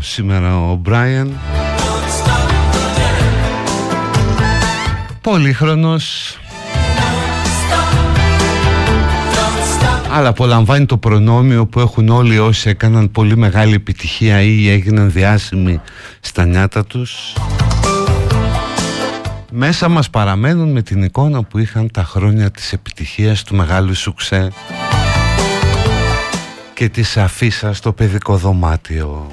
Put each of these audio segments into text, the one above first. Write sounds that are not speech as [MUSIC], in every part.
σήμερα ο Μπράιαν. Πολύχρονος. Αλλά απολαμβάνει το προνόμιο που έχουν όλοι όσοι έκαναν πολύ μεγάλη επιτυχία ή έγιναν διάσημοι στα νιάτα τους. Μέσα μας παραμένουν με την εικόνα που είχαν τα χρόνια της επιτυχίας του μεγάλου σουξέ και της αφίσα στο παιδικό δωμάτιο.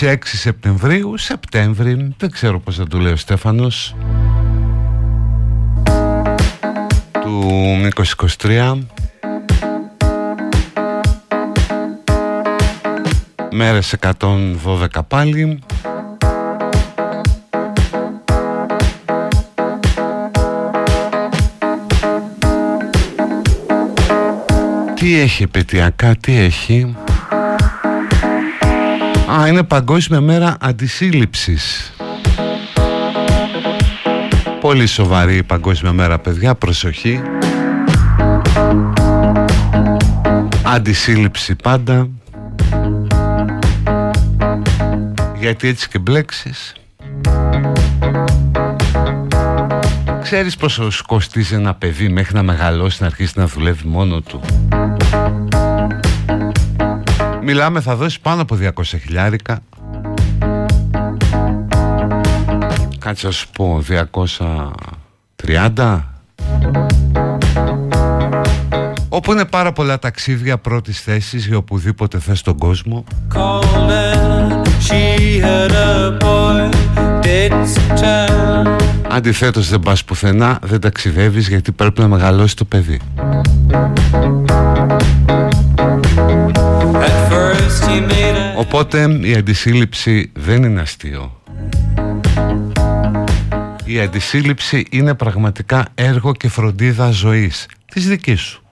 26 Σεπτεμβρίου, Σεπτέμβρη, δεν ξέρω πώς θα το λέει ο Στέφανος. Του 2023 μέρες 112 πάλι Τι έχει επαιτειακά, τι έχει Α, είναι Παγκόσμια Μέρα Αντισύλληψης. Πολύ σοβαρή η Παγκόσμια Μέρα, παιδιά, προσοχή. Αντισύλληψη πάντα. Γιατί έτσι και μπλέξεις. Ξέρεις πόσο κοστίζει ένα παιδί μέχρι να μεγαλώσει να αρχίσει να δουλεύει μόνο του; Μιλάμε θα δώσεις πάνω από 200 χιλιάρικα. Κάτσε να σου πω 230 Όπου είναι πάρα πολλά ταξίδια πρώτης θέσης για οπουδήποτε θες στον κόσμο Αντιθέτως δεν πας πουθενά, δεν ταξιδεύεις γιατί πρέπει να μεγαλώσει το παιδί. Οπότε η αντισύλληψη δεν είναι αστείο. Η αντισύλληψη είναι πραγματικά έργο και φροντίδα ζωής Της δικής σου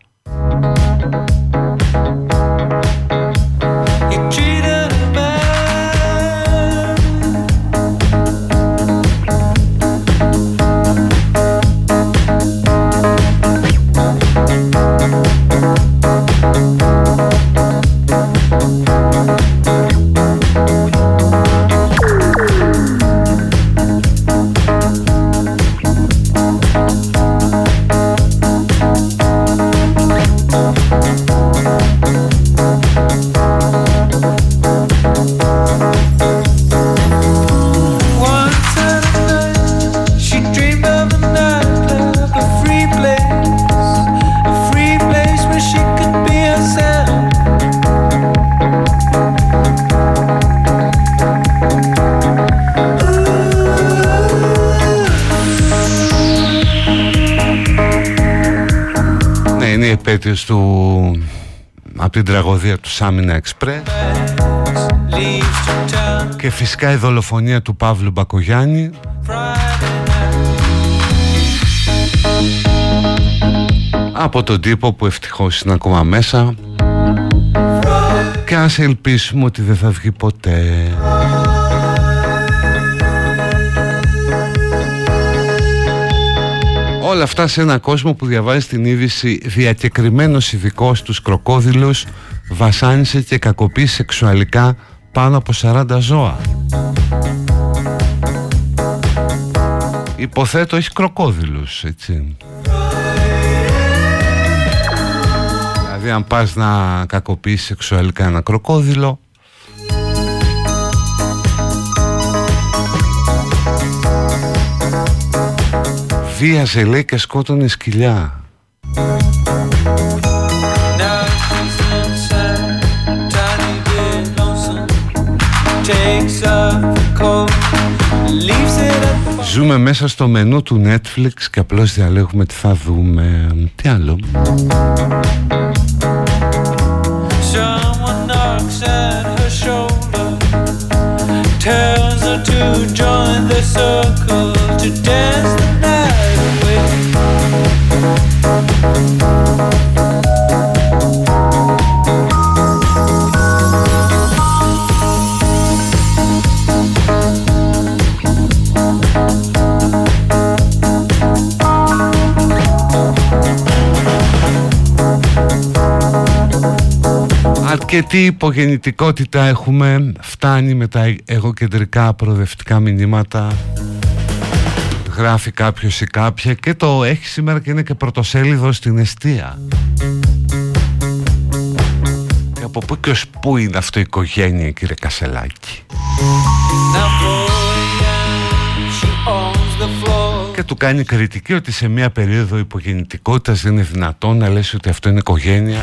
επέτειος του από την τραγωδία του Σάμινα Εξπρέ και φυσικά η δολοφονία του Παύλου Μπακογιάννη. Από τον τύπο που ευτυχώς είναι ακόμα μέσα. Και ας ελπίσουμε ότι δεν θα βγει ποτέ Όλα αυτά σε ένα κόσμο που διαβάζει την είδηση διακεκριμένος ειδικός στους κροκόδιλους βασάνισε και κακοποίησε σεξουαλικά πάνω από 40 ζώα. Υποθέτω έχεις κροκόδιλους, έτσι. Δηλαδή αν πας να κακοποιήσεις σεξουαλικά ένα κροκόδιλο βίαζε λέει και σκότωνε σκυλιά. Ζούμε μέσα στο μενού του Netflix και απλώς διαλέγουμε τι θα δούμε. Τι άλλο; Tells her to join the circle to dance the night away. και τι υπογεννητικότητα έχουμε φτάνει με τα εγωκεντρικά προοδευτικά μηνύματα γράφει κάποιος ή κάποια και το έχει σήμερα και είναι και πρωτοσέλιδο στην αιστεία. Και από πού και ως πού είναι αυτό η οικογένεια κύριε Κασελάκη; Και του κάνει κριτική ότι σε μια περίοδο υπογεννητικότητας δεν είναι δυνατόν να λες ότι αυτό είναι οικογένεια.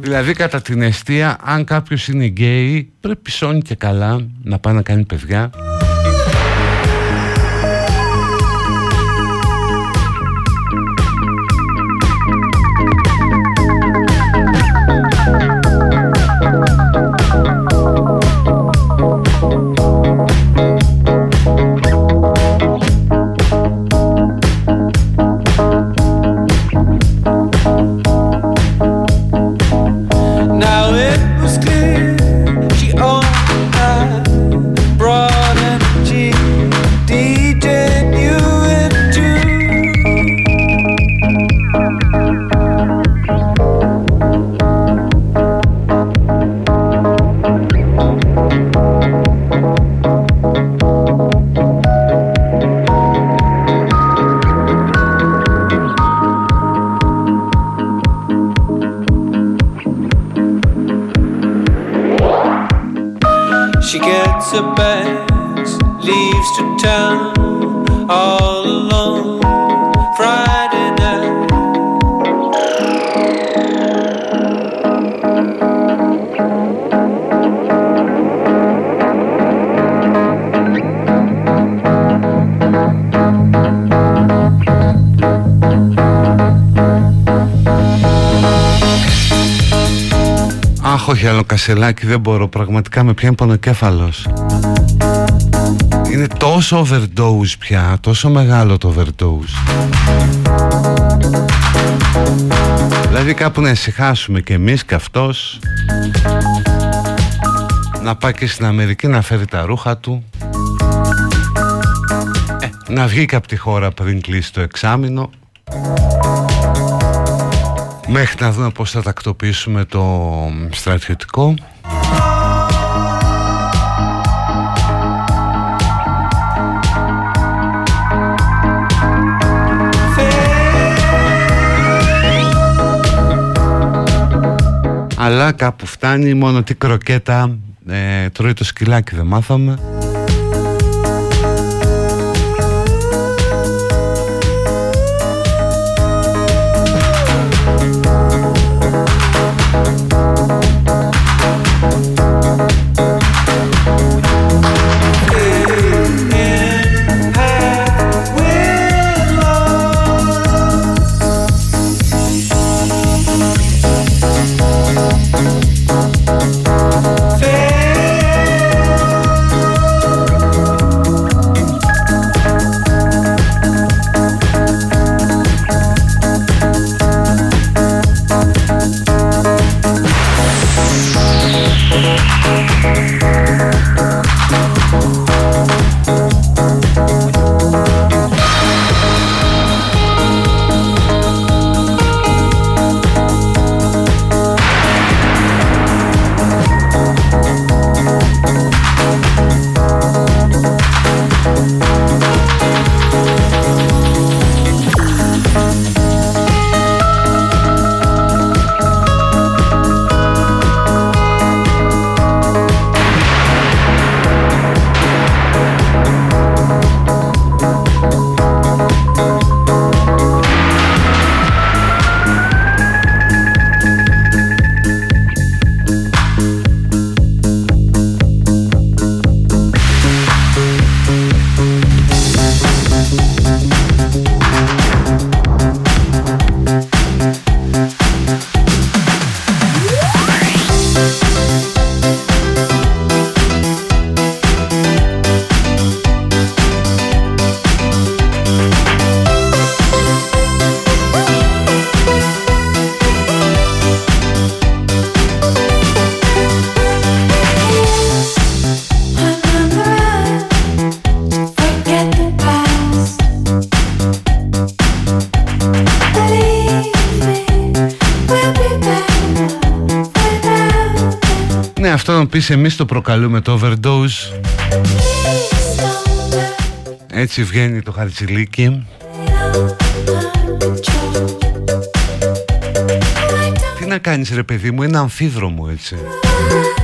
Δηλαδή κατά την αιστεία αν κάποιος είναι γκέι πρέπει σώνει και καλά να πάει να κάνει παιδιά άλλο κασελάκι, δεν μπορώ. Πραγματικά με πιάνει πονοκέφαλος. Είναι τόσο overdose πια, τόσο μεγάλο το overdose. Δηλαδή κάπου να ησυχάσουμε κι εμείς κι αυτός Να πάει και στην Αμερική να φέρει τα ρούχα του ε, Να βγει και από τη χώρα πριν κλείσει το εξάμεινο Μέχρι να δούμε πώς θα τακτοποιήσουμε το στρατιωτικό. Αλλά κάπου φτάνει μόνο τι κροκέτα ε, τρώει το σκυλάκι δεν μάθαμε πεις εμείς το προκαλούμε το overdose Έτσι βγαίνει το χαρτσιλίκι Τι να κάνεις ρε παιδί μου, είναι αμφίδρομο έτσι.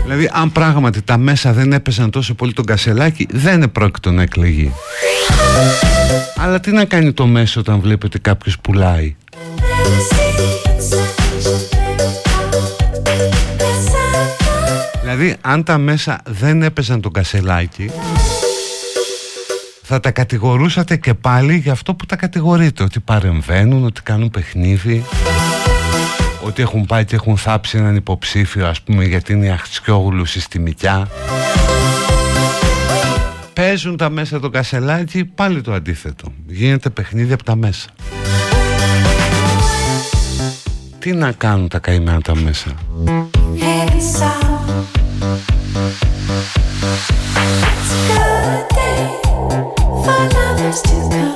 Δηλαδή αν πράγματι τα μέσα δεν έπεσαν τόσο πολύ τον κασελάκι Δεν επρόκειτο να εκλεγεί. Αλλά τι να κάνει το μέσο όταν βλέπετε κάποιος πουλάει; Δηλαδή αν τα μέσα δεν έπαιζαν τον κασελάκι θα τα κατηγορούσατε και πάλι για αυτό που τα κατηγορείτε. Ότι παρεμβαίνουν, ότι κάνουν παιχνίδι Ότι έχουν πάει και έχουν θάψει έναν υποψήφιο ας πούμε γιατί είναι αχτσιόγλου συστημικιά Παίζουν τα μέσα τον κασελάκι πάλι το αντίθετο. Γίνεται παιχνίδι από τα μέσα. Τι να κάνουν τα καημένα τα μέσα; It's a good day for lovers to come.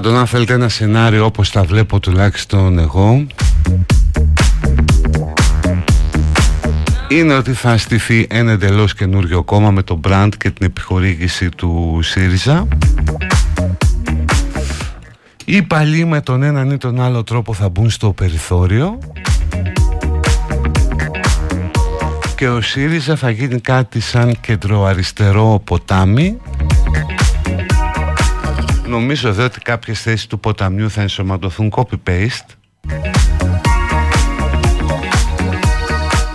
Πάντων αν θέλετε ένα σενάριο όπως τα βλέπω τουλάχιστον εγώ είναι ότι θα στηθεί ένα εντελώς καινούριο κόμμα με το brand και την επιχορήγηση του ΣΥΡΙΖΑ. Οι παλιοί με τον έναν ή τον άλλο τρόπο θα μπουν στο περιθώριο. Και ο ΣΥΡΙΖΑ θα γίνει κάτι σαν κεντροαριστερό ποτάμι Νομίζω εδώ ότι κάποιες θέσεις του ποταμιού θα ενσωματωθούν copy-paste.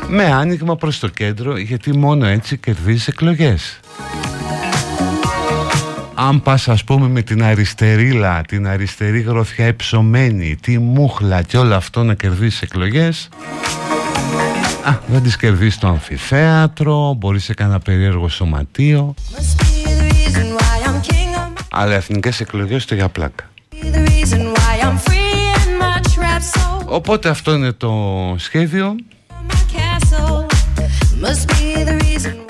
Με άνοιγμα προς το κέντρο γιατί μόνο έτσι κερδίζεις εκλογές. Αν πας ας πούμε με την αριστερίλα, την αριστερή γροθιά εψωμένη, τη μούχλα και όλο αυτό να κερδίσεις εκλογές Α, δεν τις κερδίσεις στο αμφιθέατρο, μπορείς σε κανένα περίεργο σωματείο αλλά εθνικές εκλογές το για πλάκα Οπότε αυτό είναι το σχέδιο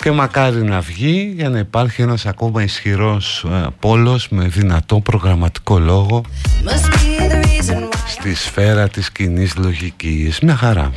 και μακάρι να βγει για να υπάρχει ένας ακόμα ισχυρός ε, πόλος με δυνατό προγραμματικό λόγο στη σφαίρα της κοινής λογικής. Μια χαρά.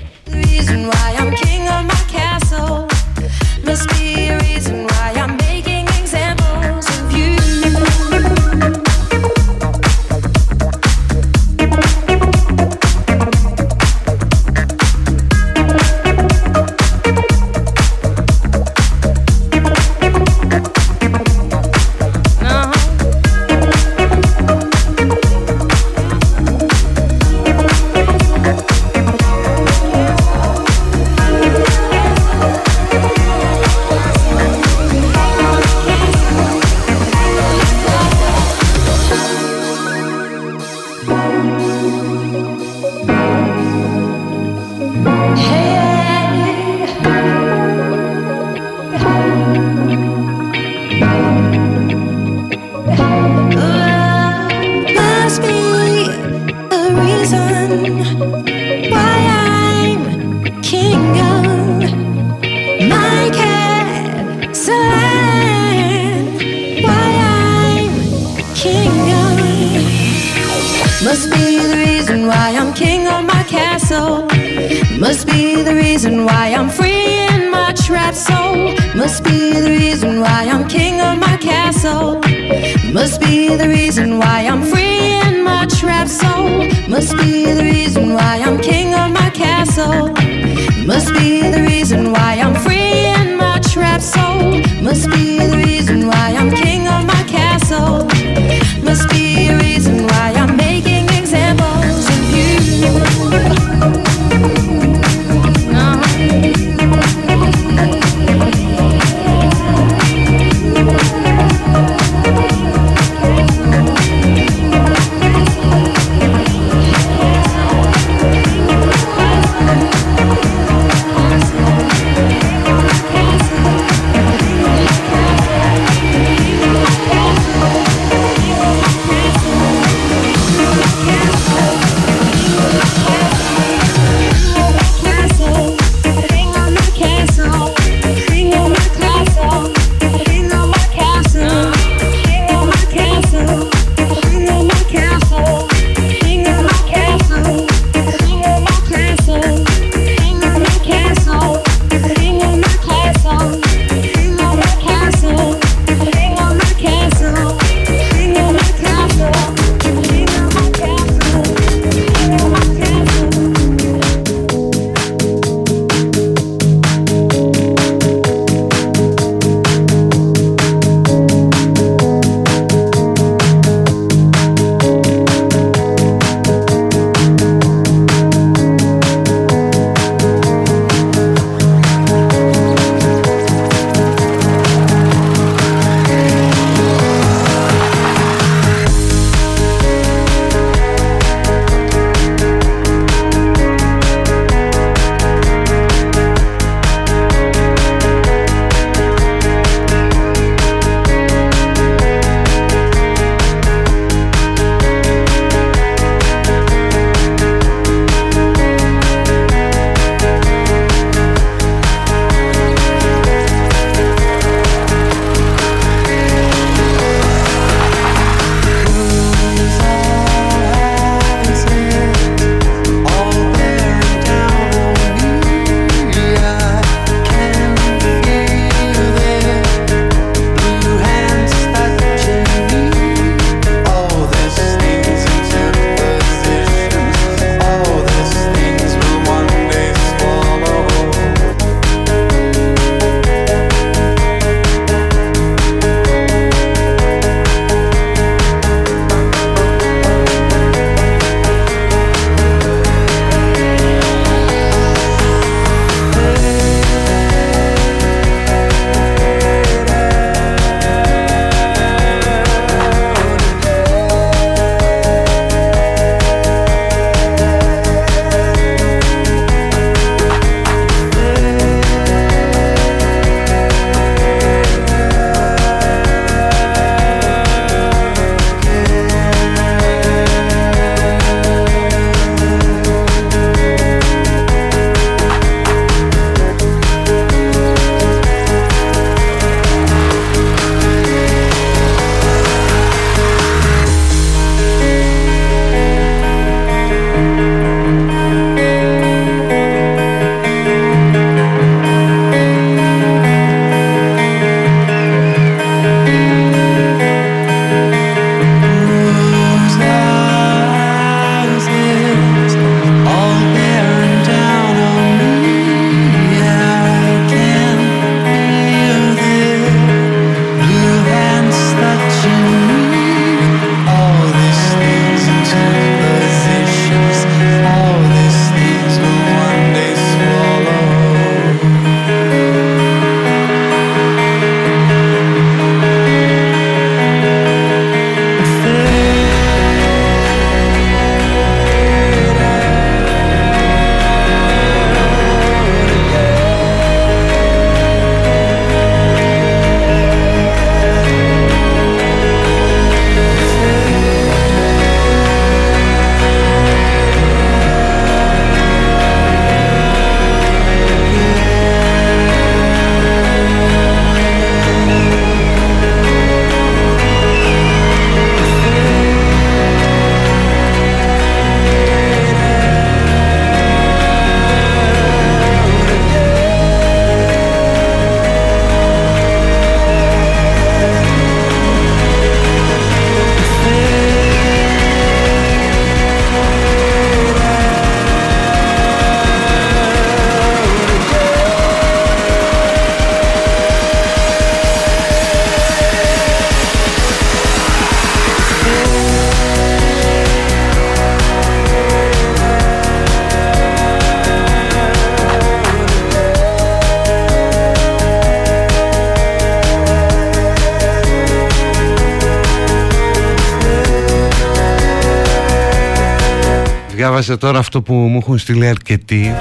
Διάβαζα τώρα αυτό που μου έχουν στείλει αρκετοί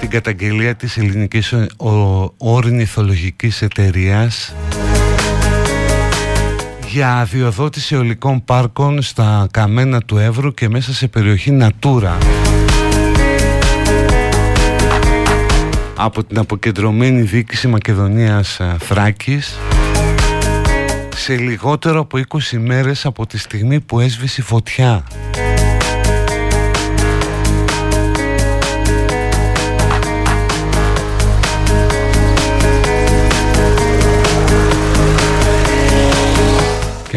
την καταγγελία της ελληνικής ορνηθολογικής εταιρείας για αδειοδότηση ολικών πάρκων στα καμένα του Εύρου και μέσα σε περιοχή Natura από την αποκεντρωμένη διοίκηση Μακεδονίας ε, Θράκης σε λιγότερο από 20 μέρες από τη στιγμή που έσβησε φωτιά.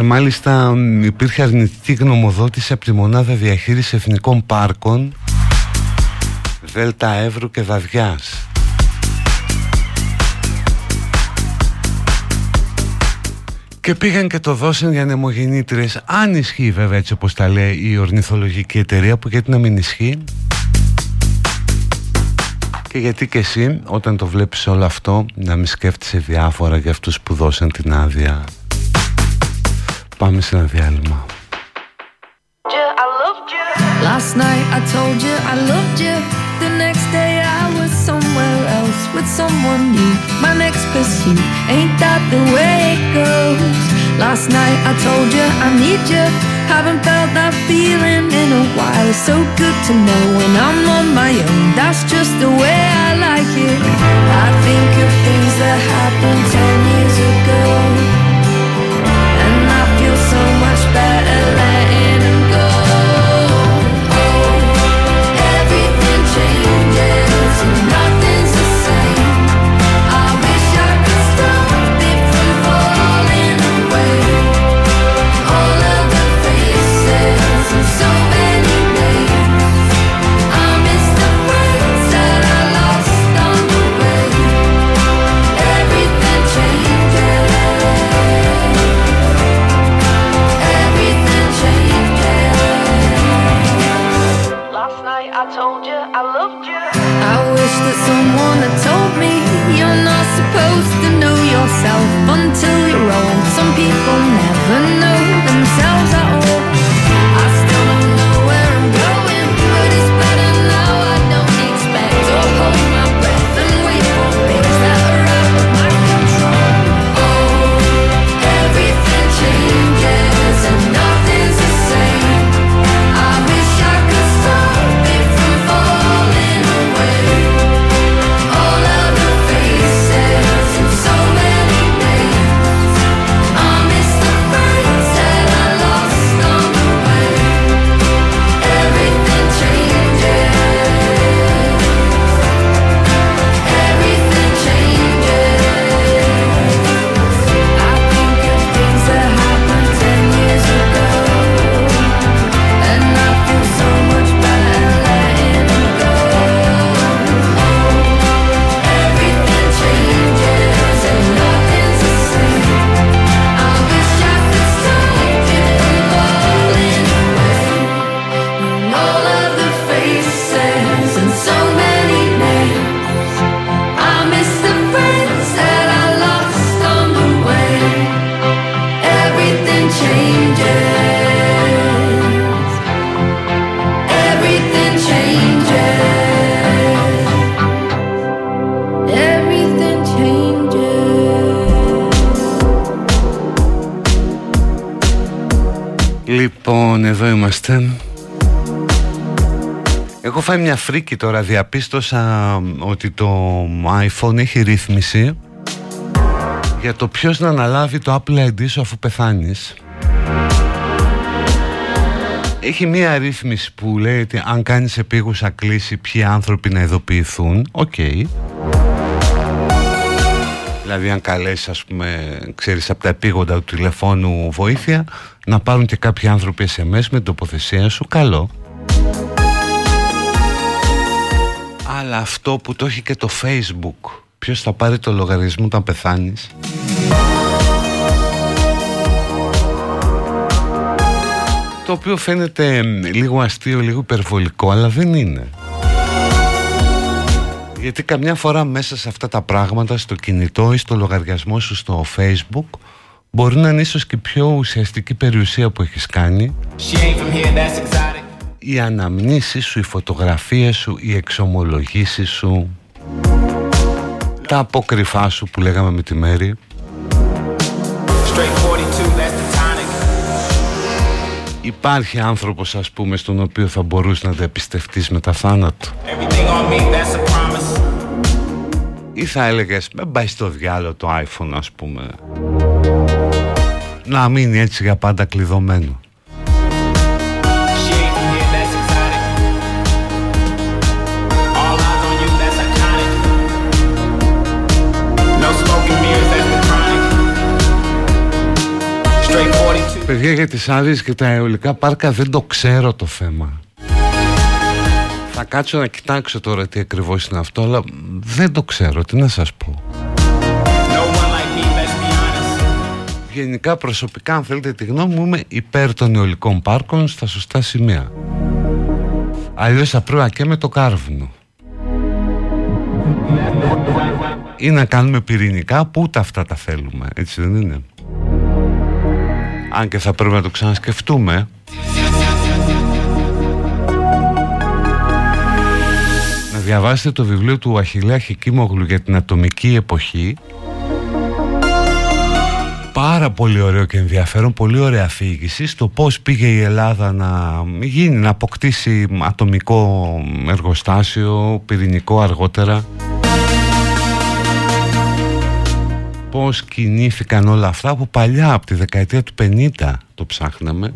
Και μάλιστα υπήρχε αρνητική γνωμοδότηση από τη Μονάδα Διαχείρισης Εθνικών Πάρκων Δέλτα Εύρου και Δαδιάς Και πήγαν και το δώσαν για νεμογεννήτρες Αν ισχύει βέβαια έτσι όπως τα λέει η ορνηθολογική εταιρεία Που γιατί να μην ισχύει. Και γιατί και εσύ όταν το βλέπεις όλο αυτό Να μην σκέφτεσαι διάφορα για αυτούς που δώσαν την άδεια Πάμε σε ένα διάλειμμα Last night I told you I loved you The next day I was somewhere else with someone new My next pursuit, ain't that the way it goes Last night I told you I need you Haven't felt that feeling in a while It's so good to know when I'm on my own That's just the way I like it I think of things that happened ten years ago Έχω φάει μια φρίκη τώρα, διαπίστωσα ότι το iPhone έχει ρύθμιση για το ποιος να αναλάβει το Apple ID σου αφού πεθάνεις. Έχει μία ρύθμιση που λέει ότι αν κάνεις επείγουσα κλήση ποιοι άνθρωποι να ειδοποιηθούν, οκ. Δηλαδή αν καλέσεις ας πούμε, ξέρεις από τα επείγοντα του τηλεφώνου βοήθεια να πάρουν και κάποιοι άνθρωποι SMS με την τοποθεσία σου, καλό. Αλλά αυτό που το έχει και το facebook. Ποιος θα πάρει το λογαριασμό όταν πεθάνεις; Το οποίο φαίνεται λίγο αστείο, λίγο υπερβολικό Αλλά δεν είναι. Γιατί καμιά φορά μέσα σε αυτά τα πράγματα στο κινητό ή στο λογαριασμό σου στο facebook μπορεί να είναι ίσως και πιο ουσιαστική περιουσία που έχεις κάνει οι αναμνήσεις σου, οι φωτογραφίες σου, οι εξομολογήσεις σου. Τα αποκρυφά σου που λέγαμε με τη Μέρη. Υπάρχει άνθρωπος ας πούμε στον οποίο θα μπορούσε να τα επιστευτείς μετά θάνατο Ή θα έλεγες με πάει στο διάλογο το iPhone ας πούμε. Να μείνει έτσι για πάντα κλειδωμένο Παιδιά για τις άδειες και τα αιωλικά πάρκα δεν το ξέρω το θέμα. Θα κάτσω να κοιτάξω τώρα τι ακριβώς είναι αυτό Αλλά δεν το ξέρω, τι να σας πω. Γενικά προσωπικά αν θέλετε τη γνώμη μου είμαι υπέρ των αιωλικών πάρκων στα σωστά σημεία. Αλλιώς θα πρέπει και με το κάρβουνο. Ή να κάνουμε πυρηνικά που ούτε αυτά τα θέλουμε Έτσι δεν είναι; Αν και θα πρέπει να το ξανασκεφτούμε. Να διαβάσετε το βιβλίο του Αχιλέα Χικίμογλου για την ατομική εποχή. Πάρα πολύ ωραίο και ενδιαφέρον, πολύ ωραία αφήγηση στο πώς πήγε η Ελλάδα να γίνει, να αποκτήσει ατομικό εργοστάσιο, πυρηνικό αργότερα πώς κινήθηκαν όλα αυτά από παλιά, από τη δεκαετία του 50 το ψάχναμε.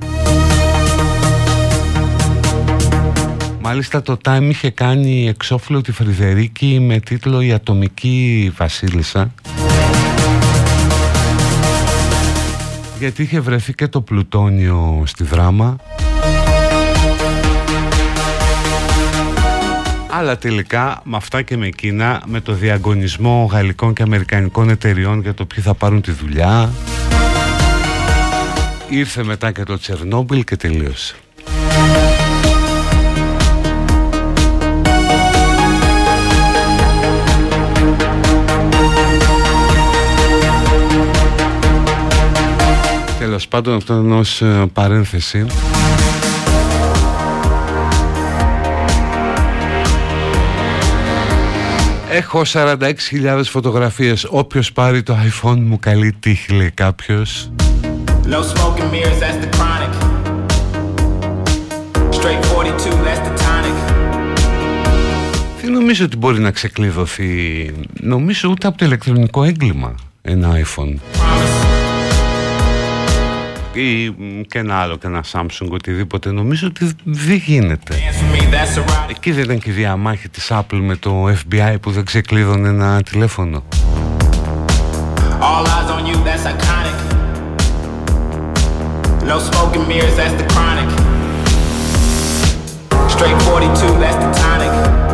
Μάλιστα το Time είχε κάνει εξώφυλλο τη Φρυδερίκη με τίτλο «Η Ατομική Βασίλισσα» γιατί είχε βρεθεί και το πλουτόνιο στη δράμα αλλά τελικά με αυτά και με εκείνα με το διαγωνισμό γαλλικών και αμερικανικών εταιριών για το ποιοι θα πάρουν τη δουλειά ήρθε μετά και το Τσερνόμπιλ και τελείωσε. Τέλος πάντων αυτό είναι ως ε, παρένθεση Έχω 46.000 φωτογραφίες. Όποιος πάρει το iPhone μου καλή τύχη λέει κάποιος. No smoking mirrors, that's the chronic. Straight 42, that's the tonic. Τι νομίζω ότι μπορεί να ξεκλειδωθεί; Νομίζω ούτε από το ηλεκτρονικό έγκλημα Ένα iPhone ή και ένα άλλο και ένα Samsung οτιδήποτε. Νομίζω ότι δεν γίνεται. Εκεί δεν ήταν και η διαμάχη της Apple με το FBI που δεν ξεκλείδωνε ένα τηλέφωνο. All eyes on you, that's iconic. No smoke and mirrors, that's the chronic. Straight 42, that's the tonic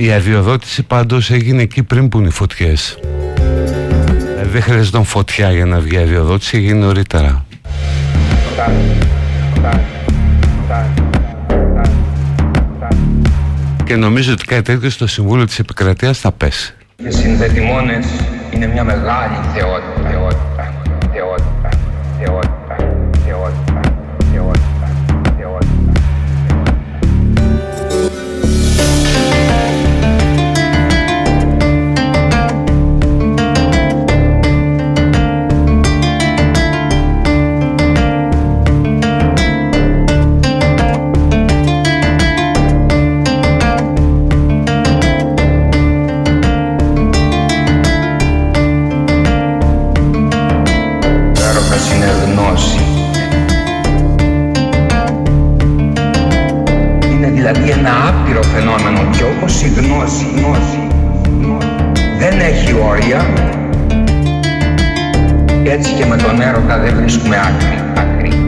Η αδειοδότηση πάντως έγινε εκεί πριν που είναι οι φωτιές. Δηλαδή Δεν χρειαζόταν φωτιά για να βγει η αδειοδότηση, έγινε νωρίτερα. Και νομίζω ότι κάτι τέτοιο στο Συμβούλιο της Επικρατείας θα πέσει. Οι συνδετημόνες είναι μια μεγάλη θεότητα, θεότητα, έτσι και με τον έρωτα δεν βρίσκουμε άκρη.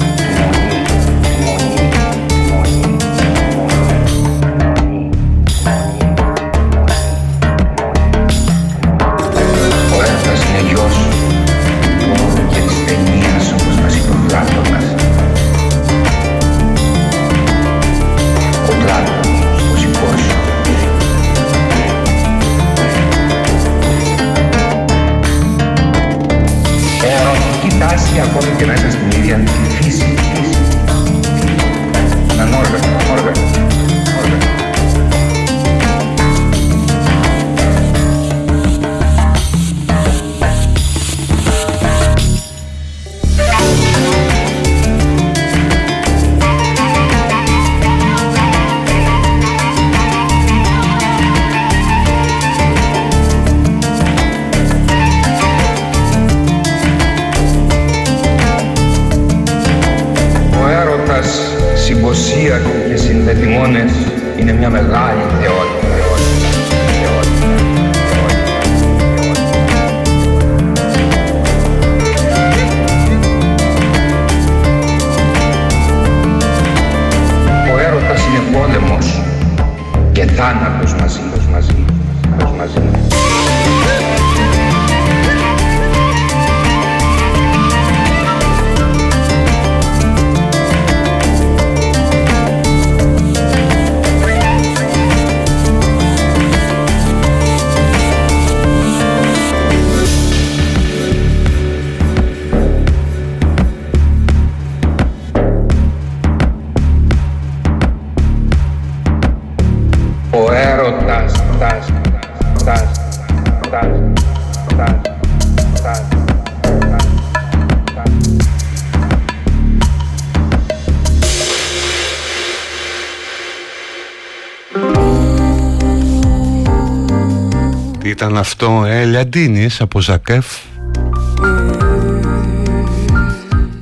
ε, Λιαντίνης από Ζακέφ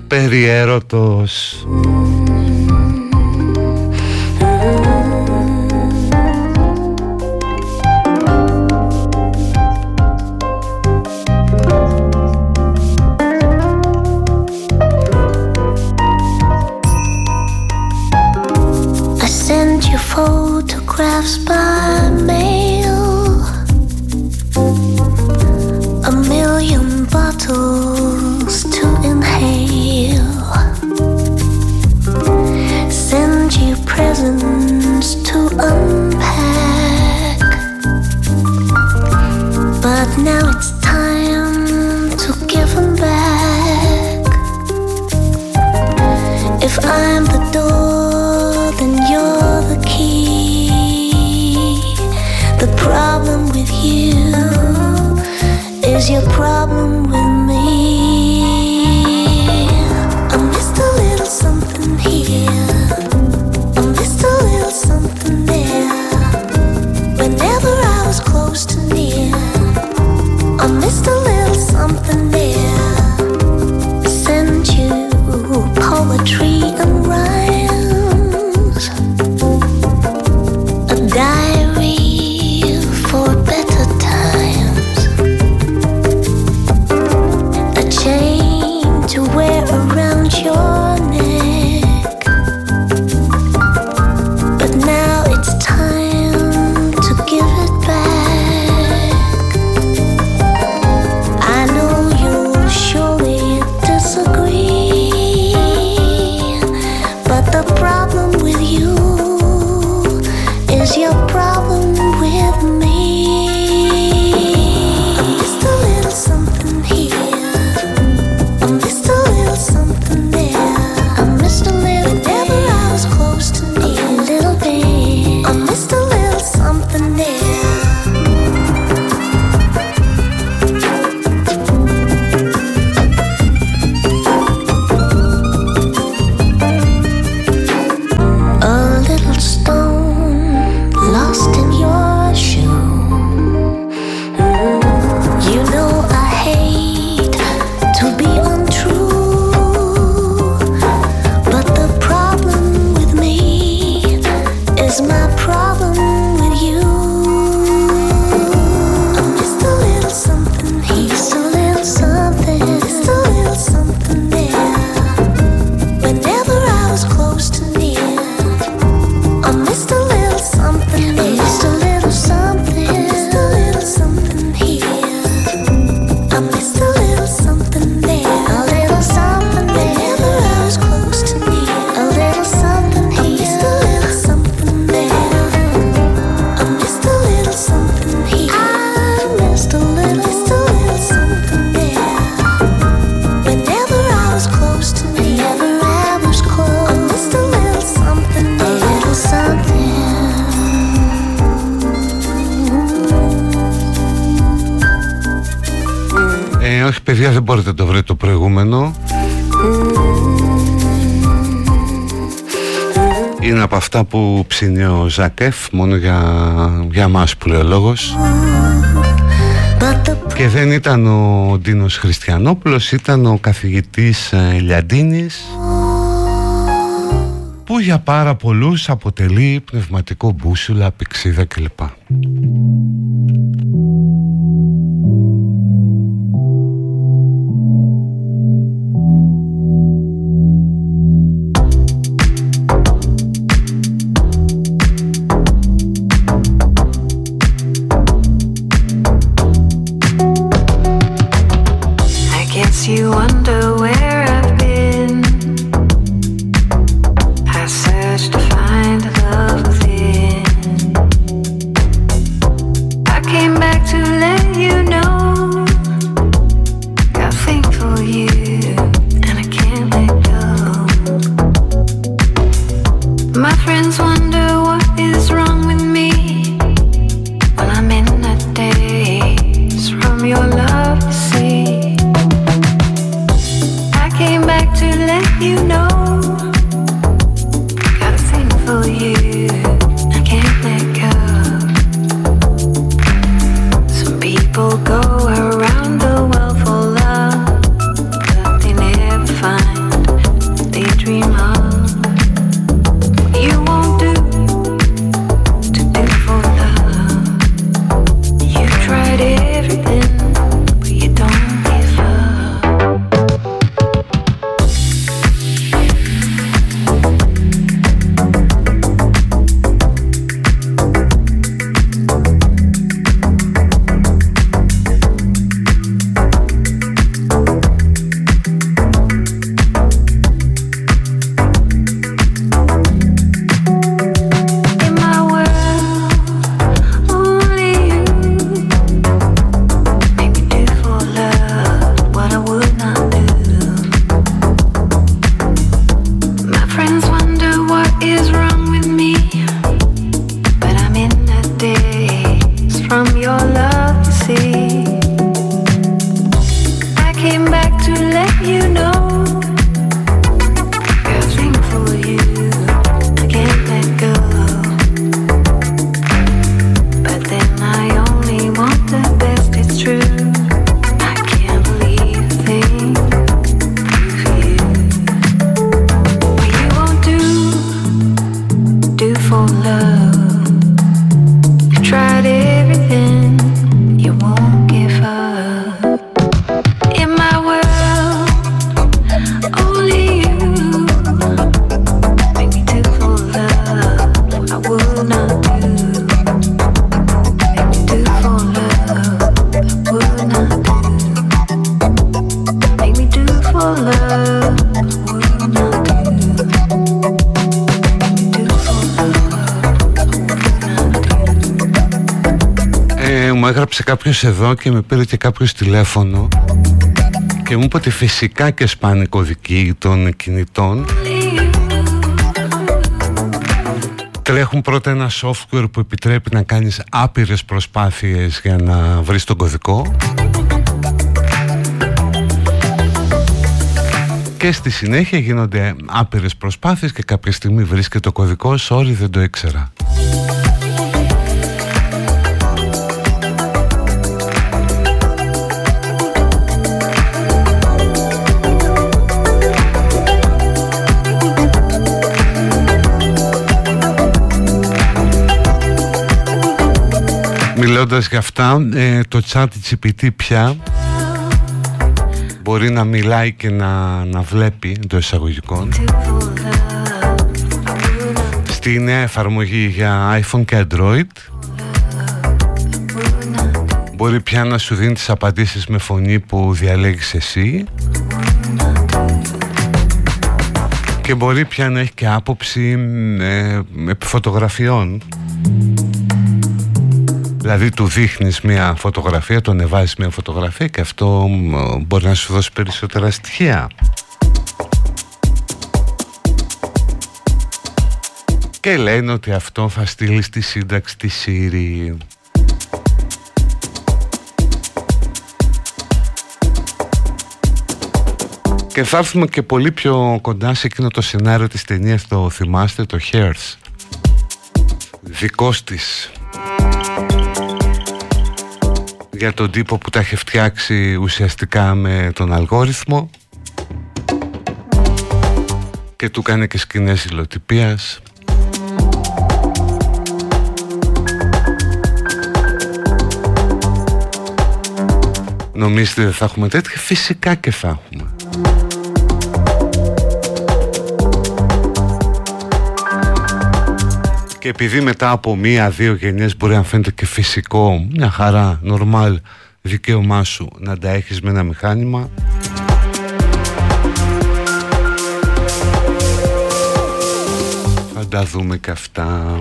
Περιέρωτος Cause your problem? μόνο για, για μας που και δεν ήταν ο Ντίνος Χριστιανόπουλος ήταν ο καθηγητής Ελιαντίνης που για πάρα πολλούς αποτελεί πνευματικό μπούσουλα, πηξίδα κλπ. you wonder κάποιος εδώ και με πήρε και κάποιος τηλέφωνο και μου είπε ότι φυσικά και σπάνει κωδικοί των κινητών. Τρέχουν πρώτα ένα software που επιτρέπει να κάνεις άπειρες προσπάθειες για να βρεις τον κωδικό. Και στη συνέχεια γίνονται άπειρες προσπάθειες και κάποια στιγμή βρίσκεται το κωδικός. Sorry δεν το ήξερα Μιλώντας για αυτά, ε, το chat GPT πια μπορεί να μιλάει και να, να βλέπει το εισαγωγικών. Στη νέα εφαρμογή για iPhone και Android μπορεί πια να σου δίνει τις απαντήσεις με φωνή που διαλέγεις εσύ. Και μπορεί πια να έχει και άποψη ε, φωτογραφιών Δηλαδή του δείχνεις μια φωτογραφία, τον εβάζεις μια φωτογραφία και αυτό μπορεί να σου δώσει περισσότερα στοιχεία. Και λένε ότι αυτό θα στείλει στη σύνταξη τη ΣΥΡΙ. Και θα έρθουμε και πολύ πιο κοντά σε εκείνο το σενάριο της ταινίας, το θυμάστε, το Hairs. Δικός της για τον τύπο που τα έχει φτιάξει ουσιαστικά με τον αλγόριθμο. Και του κάνει και σκηνές υλοτυπίας. Νομίζετε δεν θα έχουμε τέτοια; Φυσικά και θα έχουμε Και επειδή μετά από μία-δύο γενιές μπορεί να φαίνεται και φυσικό, μια χαρά, νορμάλ δικαίωμά σου να τα έχεις με ένα μηχάνημα. Θα τα δούμε και αυτά.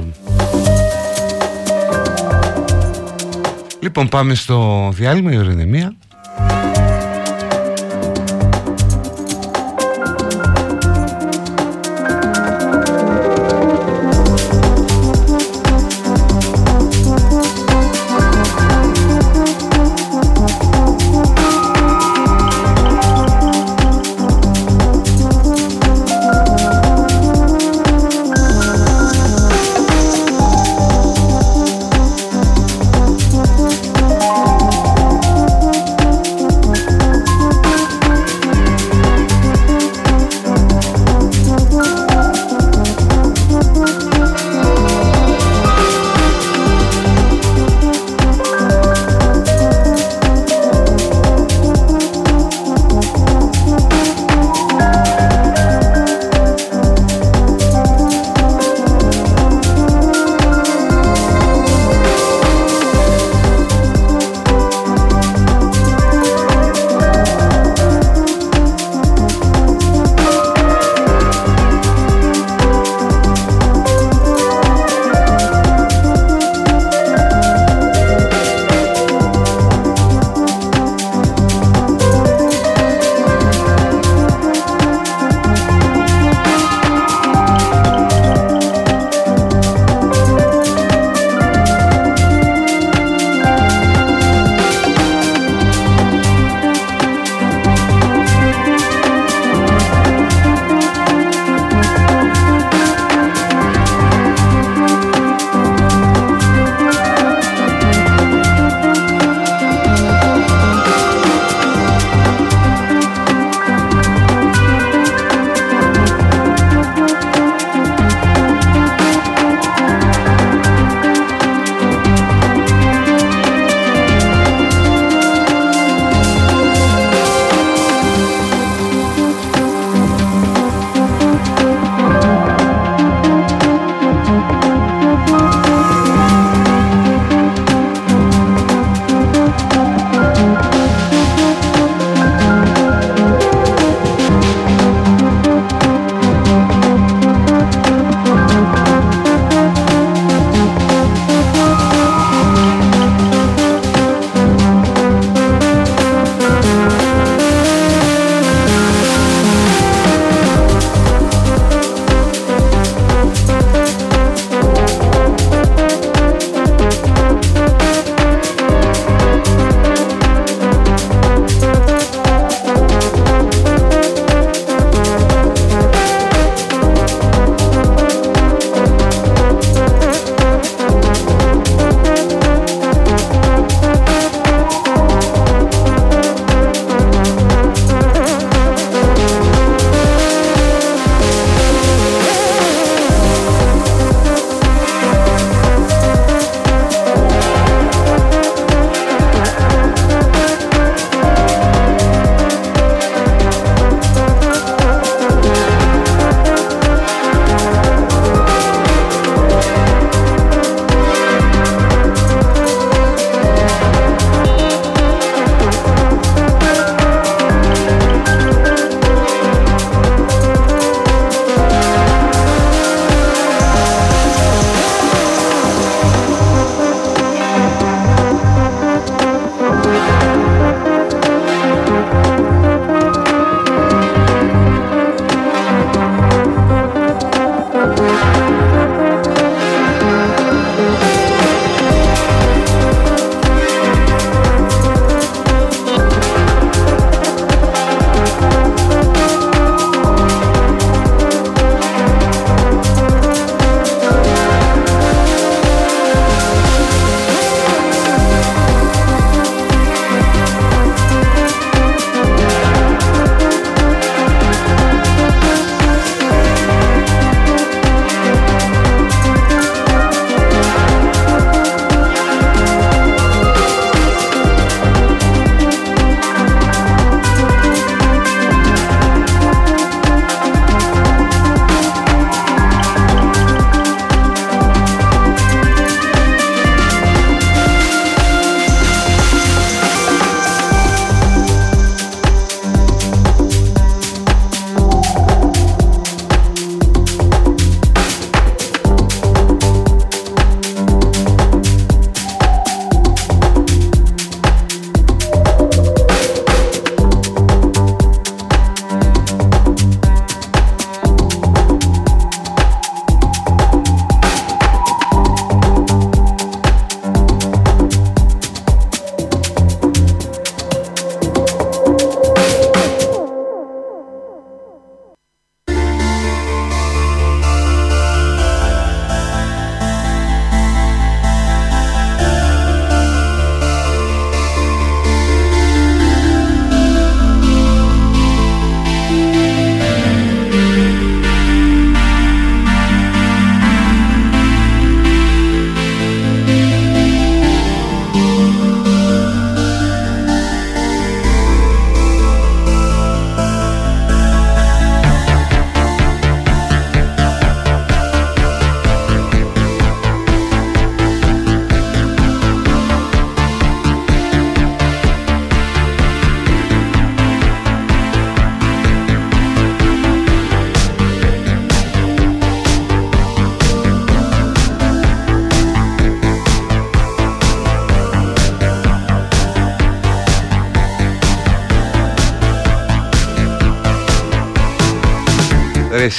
Λοιπόν πάμε στο διάλειμμα, η ώρα είναι μία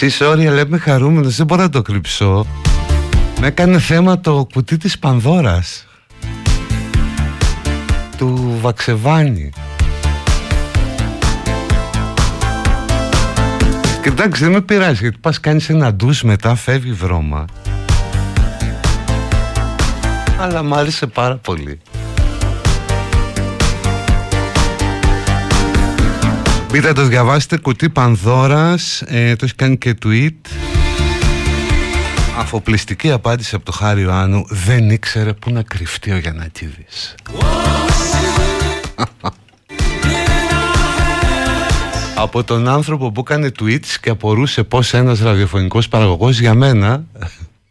εσύ sorry αλλά είμαι χαρούμενος Δεν μπορώ να το κρυψώ Με έκανε θέμα το κουτί της Πανδώρας. Του Βαξεβάνη. Και εντάξει δεν με πειράζει γιατί πας κάνεις ένα ντους μετά φεύγει βρώμα. Αλλά μ' άρεσε πάρα πολύ Μπείτε το διαβάσετε κουτί Πανδώρας ε, Το έχει κάνει και tweet Αφοπλιστική απάντηση από το Χάρη Ιωάννου Δεν ήξερε πού να κρυφτεί ο Γιαννακίδης [LAUGHS] Από τον άνθρωπο που έκανε tweets και απορούσε πως ένας ραδιοφωνικός παραγωγός για μένα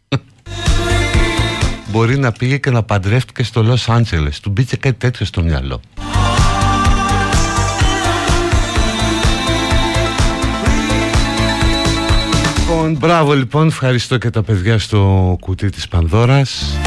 [LAUGHS] μπορεί να πήγε και να παντρεύτηκε στο Λος Άντζελες. Του μπήκε κάτι τέτοιο στο μυαλό. Λοιπόν, μπράβο λοιπόν, ευχαριστώ και τα παιδιά στο κουτί της Πανδώρας.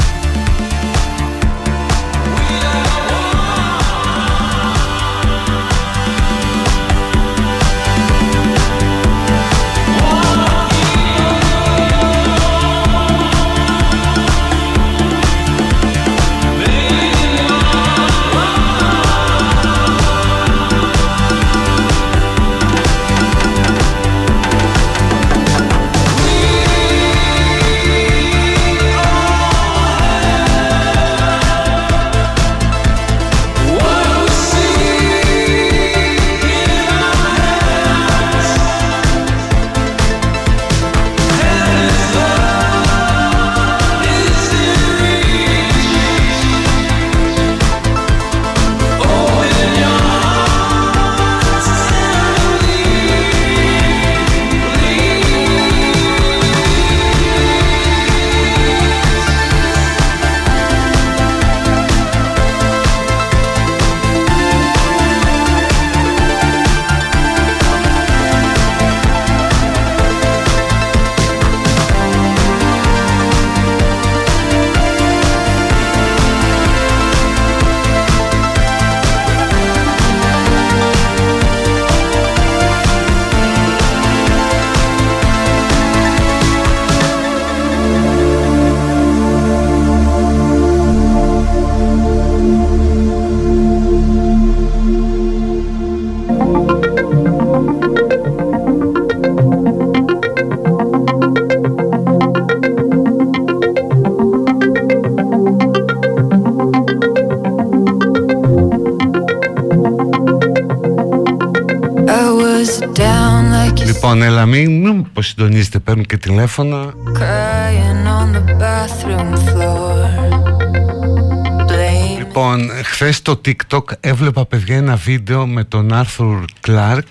Συντονίζετε, παίρνουν και τηλέφωνα. crying on the bathroom floor. Blame. Λοιπόν, χθες στο TikTok έβλεπα παιδιά ένα βίντεο με τον Άρθουρ Κλάρκ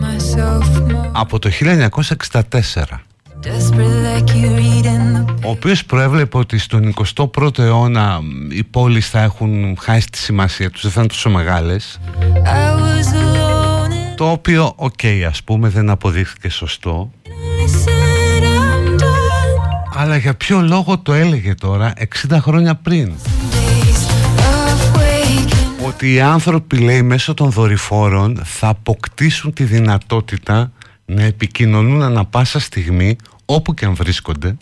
myself more. από το 1964 desperate like you read in the ο οποίος προέβλεπε ότι στον 21ο αιώνα μ, οι πόλεις θα έχουν χάσει τη σημασία τους, δεν θα είναι τόσο μεγάλες. I was alone and το οποίο, οκ, ας πούμε, δεν αποδείχθηκε σωστό I said I'm done. αλλά για ποιο λόγο το έλεγε τώρα 60 χρόνια πριν; Days of waking ότι οι άνθρωποι λέει mέσω των δορυφόρων θα αποκτήσουν τη δυνατότητα να επικοινωνούν ανα πάσα στιγμή όπου και αν βρίσκονται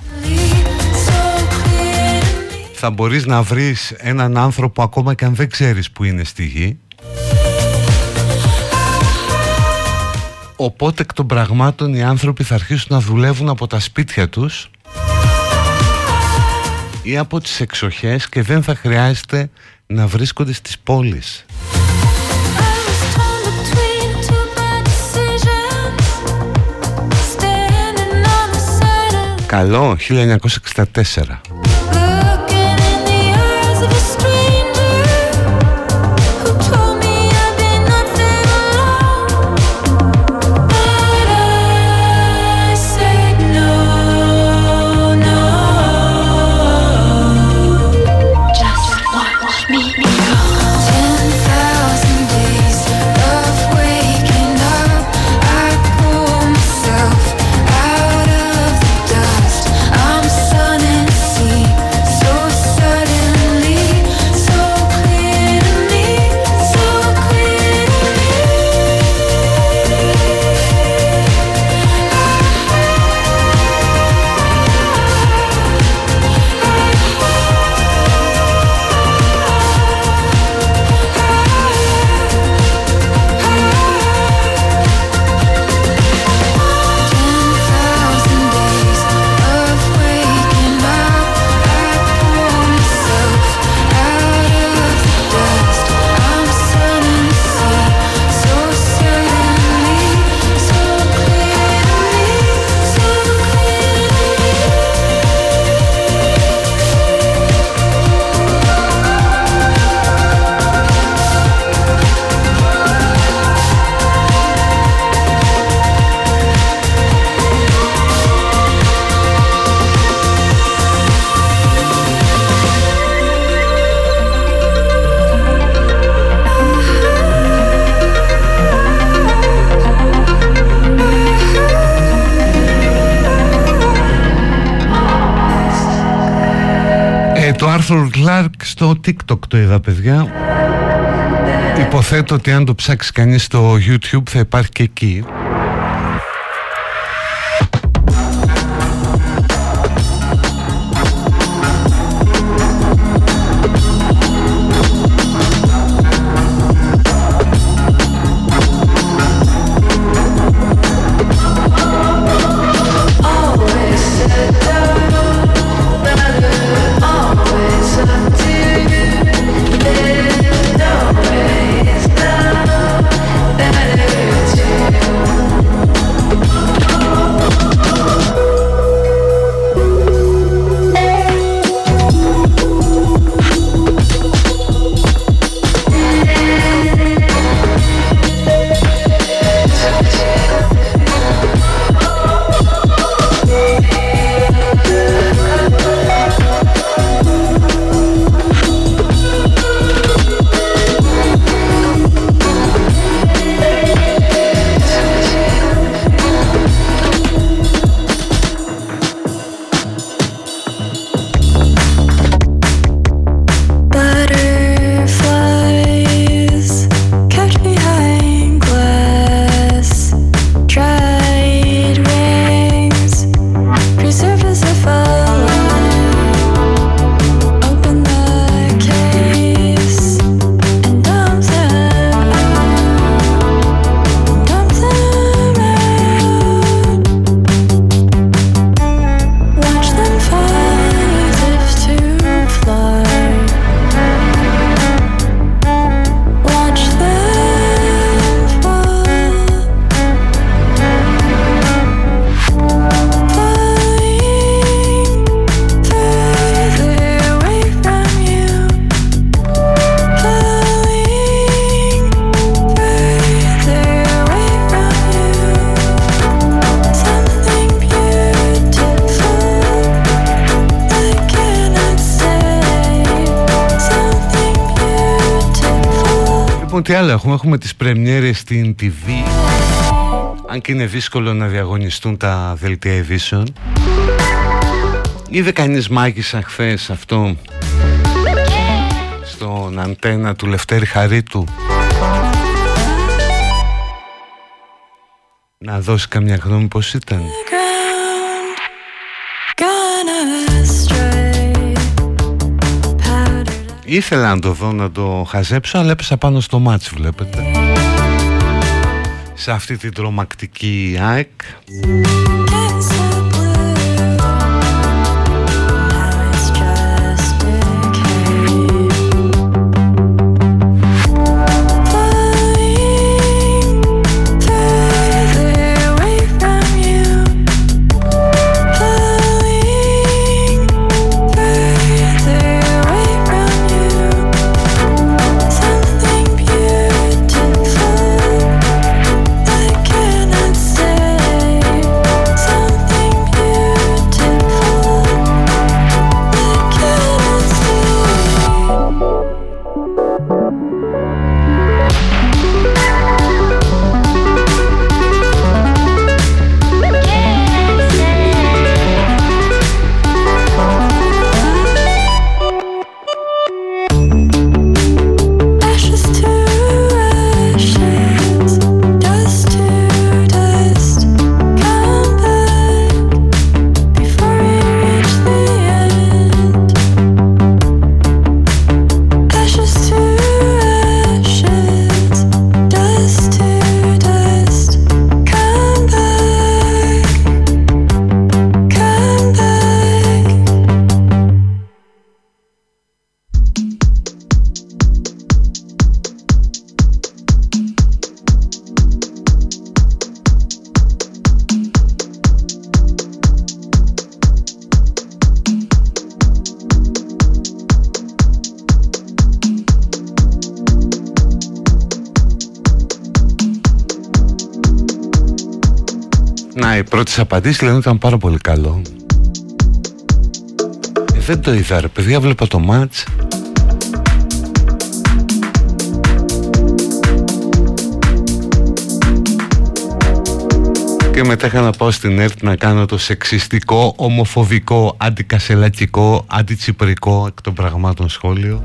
so clear to me. θα μπορείς να βρεις έναν άνθρωπο ακόμα και αν δεν ξέρεις που είναι στη γη Οπότε εκ των πραγμάτων οι άνθρωποι θα αρχίσουν να δουλεύουν από τα σπίτια τους ή από τις εξοχές και δεν θα χρειάζεται να βρίσκονται στις πόλεις. Καλό 1964 Άρθρο Clark στο TikTok το είδα παιδιά. Υποθέτω ότι αν το ψάξει κανείς στο YouTube θα υπάρχει και εκεί Λοιπόν τι άλλο έχουμε, έχουμε τις πρεμιέρες στην TV Αν και είναι δύσκολο να διαγωνιστούν τα δελτία ειδήσεων. Είδε κανείς μάγισσα χθες αυτό Στον αντένα του Λευτέρη Χαρίτου; Να δώσει καμιά γνώμη πως ήταν. Ground, Ήθελα να το δω να το χαζέψω αλλά έπεσα πάνω στο μάτς βλέπετε. Σε αυτή την τρομακτική ΑΕΚ οι πρώτες απαντήσεις λένε ότι ήταν πάρα πολύ καλό. Ε, δεν το είδα ρε παιδιά, βλέπα το μάτς. και μετά είχα να πάω στην ΕΡΤ να κάνω το σεξιστικό, ομοφοβικό, αντικασελακικό, αντιτσιπρικό εκ των πραγμάτων σχόλιο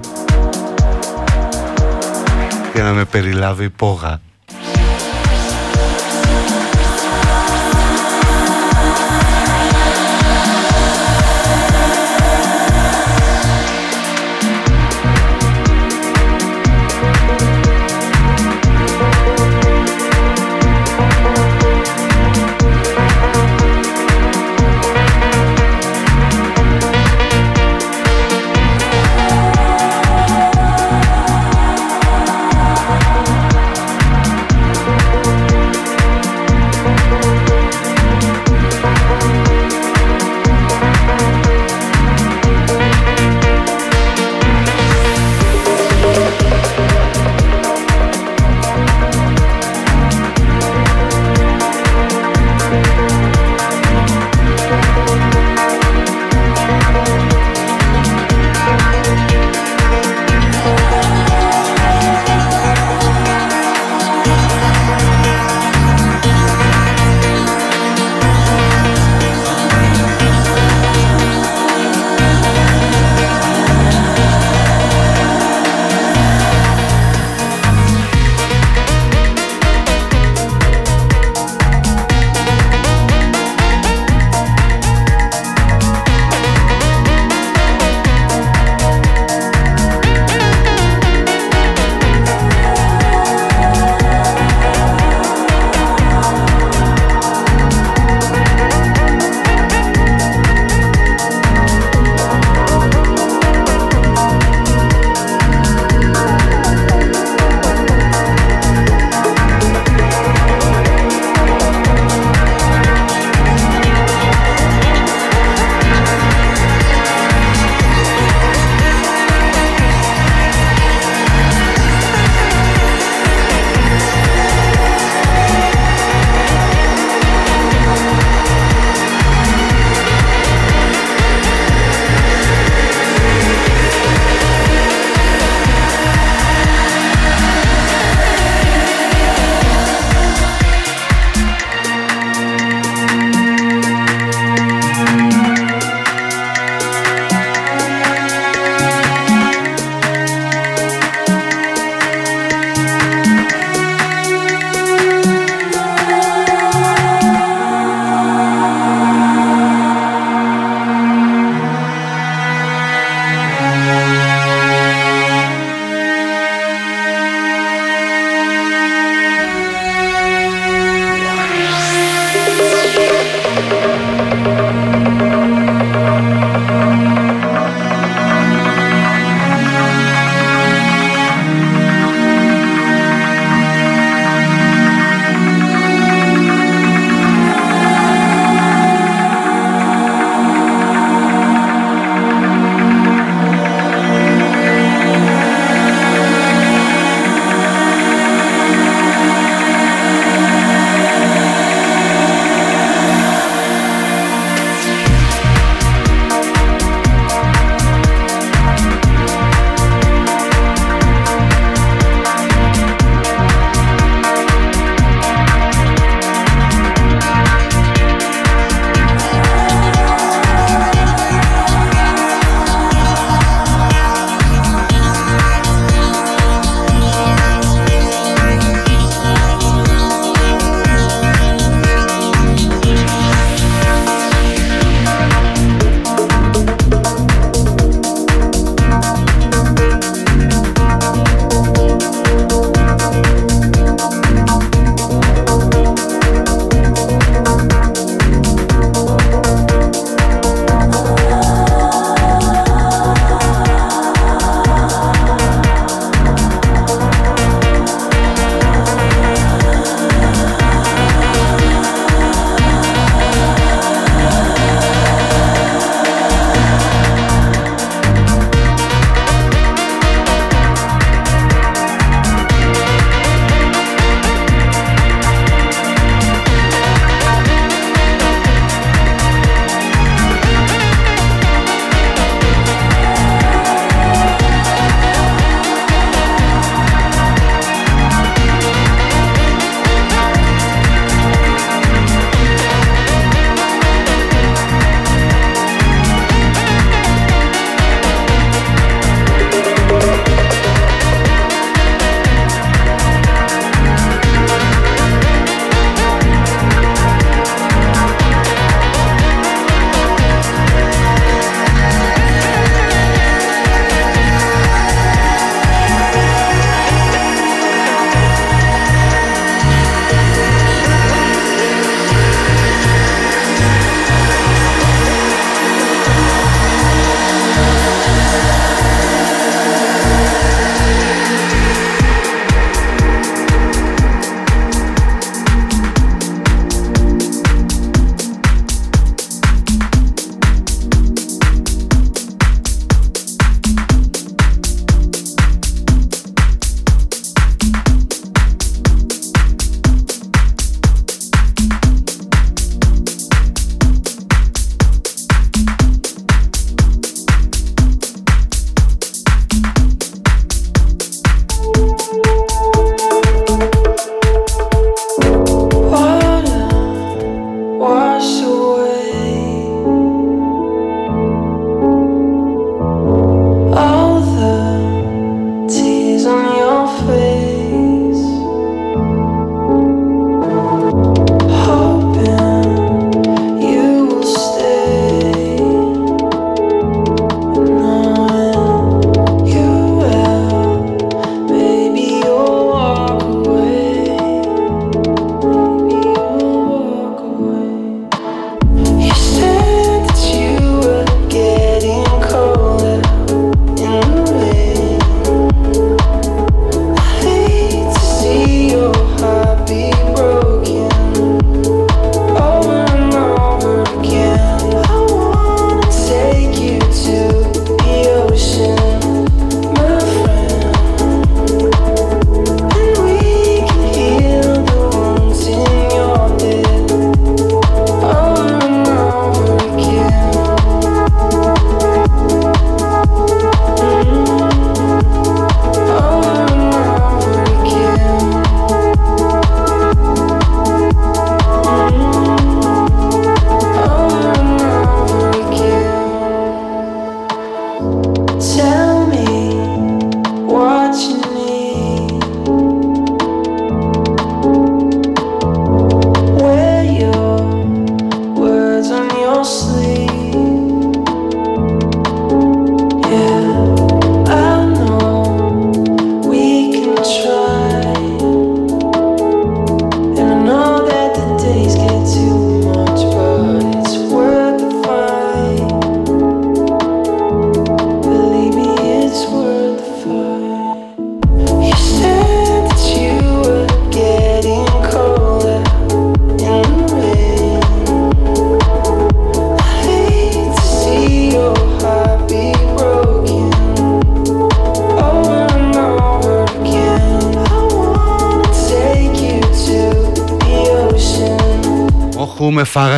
και να με περιλάβει πόγα.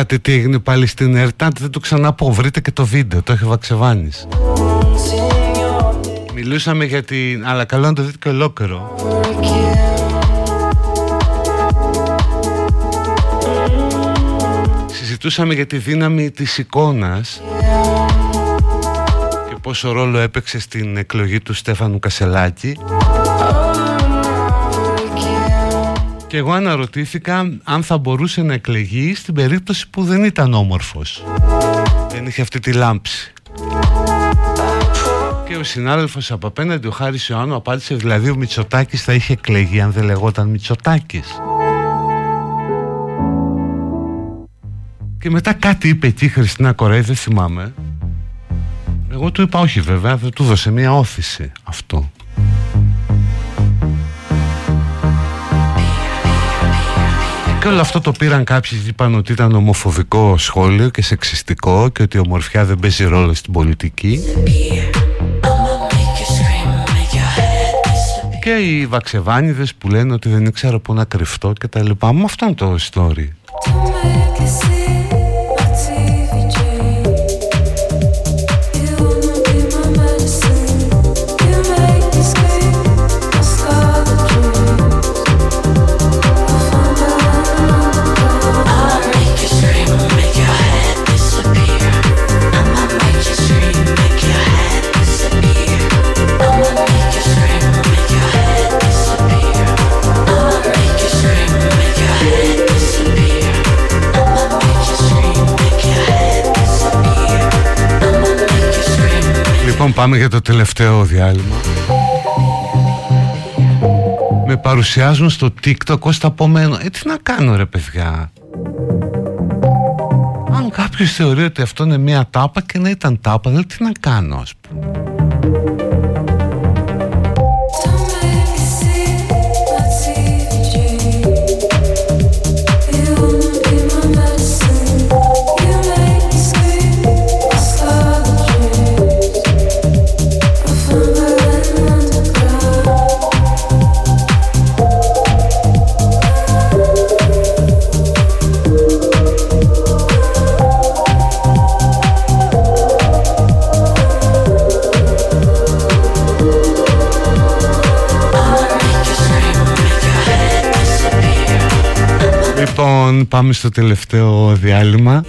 Ακούμε, φάγατε τι έγινε πάλι στην ΕΡΤΑ. Δεν το ξαναπώ. Βρείτε και το βίντεο. Το έχει βαξεβάνης. Μιλούσαμε για την. Αλλά καλό να το δείτε και ολόκληρο. Συζητούσαμε για τη δύναμη της εικόνας και πόσο ρόλο έπαιξε στην εκλογή του Στέφανου Κασελάκη. Και εγώ αναρωτήθηκα αν θα μπορούσε να εκλεγεί στην περίπτωση που δεν ήταν όμορφος. Δεν είχε αυτή τη λάμψη. Και ο συνάδελφος από απέναντι, ο Χάρης Ιωάννου, απάντησε δηλαδή ο Μητσοτάκης θα είχε εκλεγεί αν δεν λεγόταν Μητσοτάκης. Και μετά κάτι είπε εκεί η Χριστίνα Κορέη, δεν θυμάμαι. Εγώ του είπα όχι βέβαια, δεν του δώσε μια όθηση αυτό. Και όλο αυτό το πήραν κάποιοι και είπαν ότι ήταν ομοφοβικό σχόλιο και σεξιστικό και ότι η ομορφιά δεν παίζει ρόλο στην πολιτική. Και οι βαξεβάνιδες που λένε ότι δεν ήξερα πού να κρυφτώ και τα λοιπά. Μα αυτό είναι το story. Λοιπόν πάμε για το τελευταίο διάλειμμα. Με παρουσιάζουν στο TikTok ως τα απομένω Ε τι να κάνω ρε παιδιά. Αν κάποιος θεωρεί ότι αυτό είναι μια τάπα και να ήταν τάπα Δηλαδή τι να κάνω ας πούμε πάμε στο τελευταίο διάλειμμα.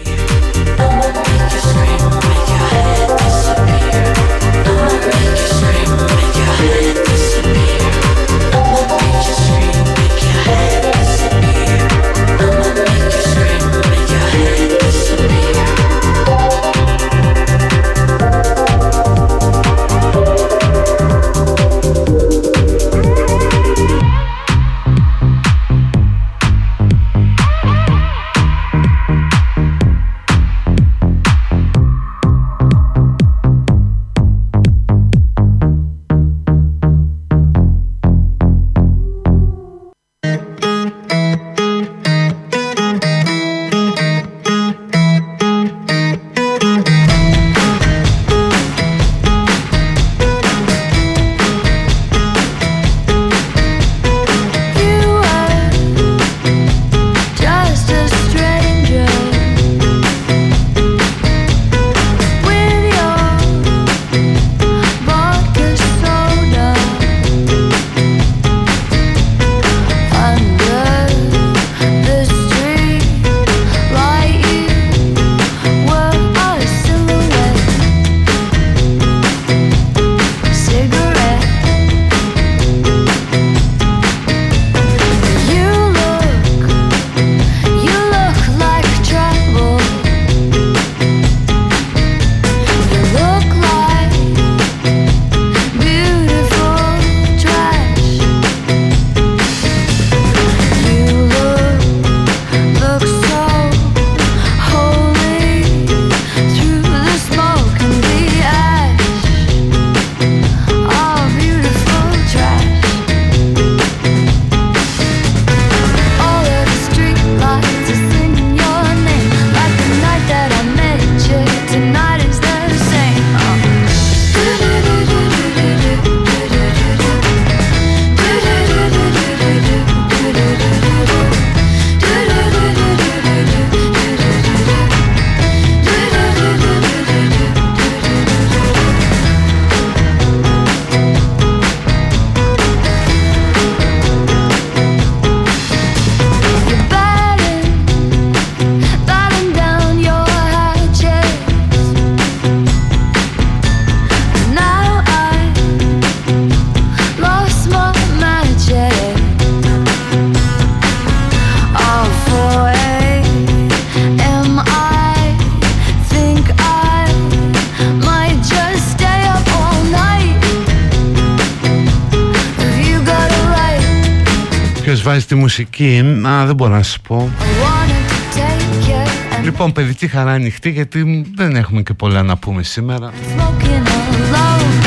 Βάζει τη μουσική, α, δεν μπορώ να σου πω. I wanna take you and Λοιπόν, παιδική χαρά ανοιχτή γιατί δεν έχουμε και πολλά να πούμε σήμερα. smoking alone.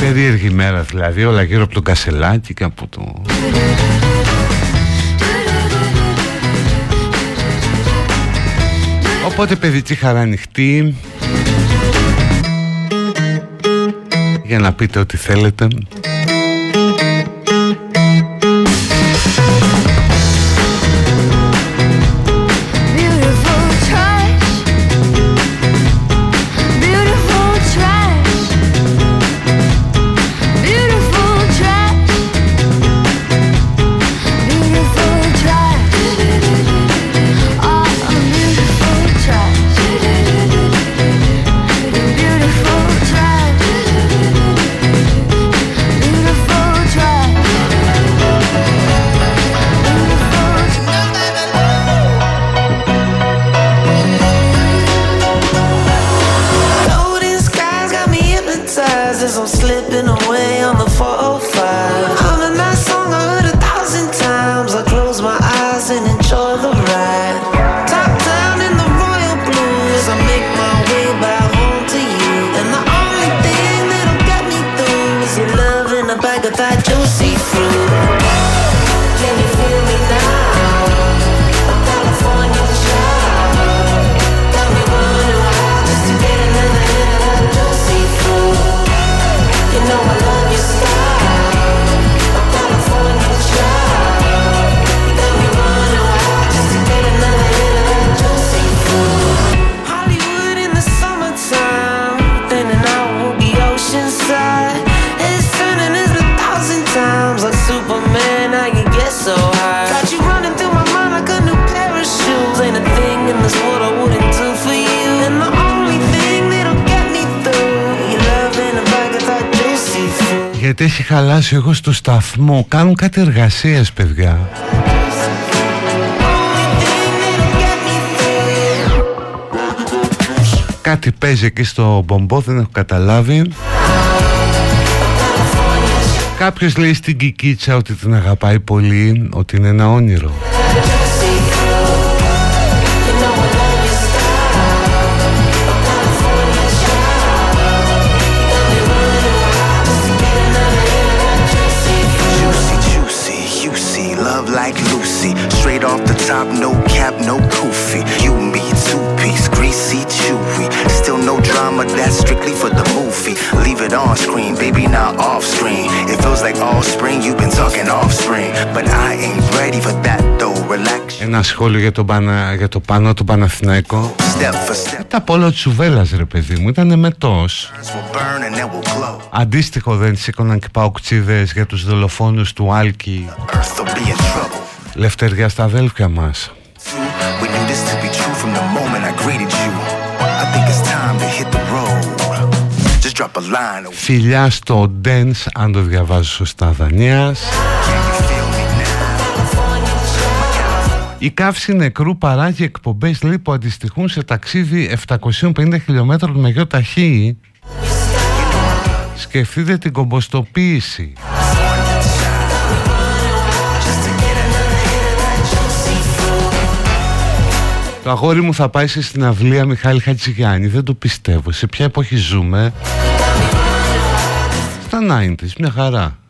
Περίεργη μέρα δηλαδή, όλα γύρω από το κασελάκι και από το... Οπότε παιδική χαρά ανοιχτή Για να πείτε ό,τι θέλετε έχει χαλάσει εγώ στο σταθμό Κάνουν κάτι εργασίες παιδιά Only thing that'll get me through. Κάτι παίζει εκεί στο μπομπό Δεν έχω καταλάβει Κάποιος λέει στην Κικίτσα ότι την αγαπάει πολύ Ότι είναι ένα όνειρο off the top, no cap, no koofy. You, me, two piece, greasy, chewy. Still no drama, that's strictly for the movie. Leave it on screen, baby, not off screen. It feels like all spring, you've been talking offspring. But I ain't ready for that though, relax. Ένα σχόλιο για, τον Πανα... για το πάνω του Παναθηναϊκό Step for step, Τα πόλο τσουβέλας ρε παιδί μου Ήταν μετός will burn and then will glow. Αντίστοιχο δεν σήκωναν και παουκτσίδες για τους δολοφόνους του Άλκη Earth will be in trouble. Λευτεριά στα αδέλφια μας We knew this to be true from the moment I greeted you. I think it's time to hit the road. Just drop a line. Can Φιλιά στο Dance αν το διαβάζω σωστά Δανίας you feel me now? Η καύση νεκρού παράγει εκπομπές λέει που αντιστοιχούν σε ταξίδι 750 χιλιόμετρων με γιο ταχύ Σκεφτείτε την κομποστοποίηση Το αγόρι μου θα πάει σε συναυλία Μιχάλη Χατζηγιάννη. Δεν το πιστεύω. Σε ποια εποχή ζούμε; Στα 90's μια χαρά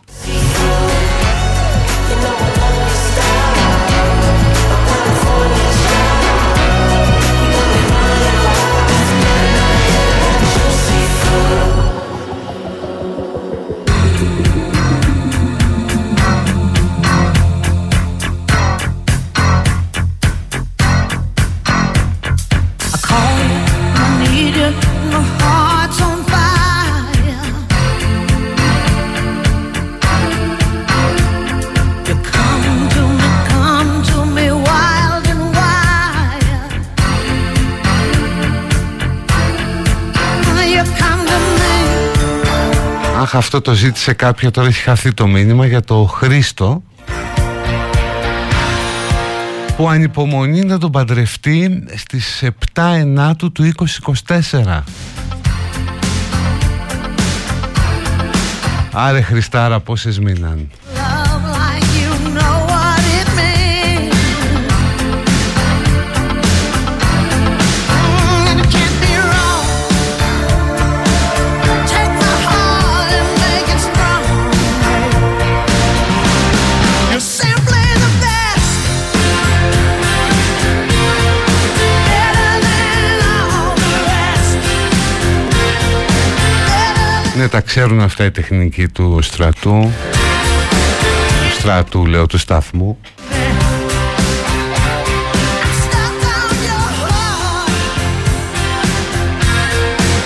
Αχ αυτό το ζήτησε κάποια Τώρα έχει χαθεί το μήνυμα για το Χρήστο που ανυπομονεί να τον παντρευτεί στις 7 Ενάτου του 2024. Άρε Χριστάρα πόσες μείναν Ναι τα ξέρουν αυτά οι τεχνικοί του στρατού Στρατού λέω του σταθμού Stuck on your heart.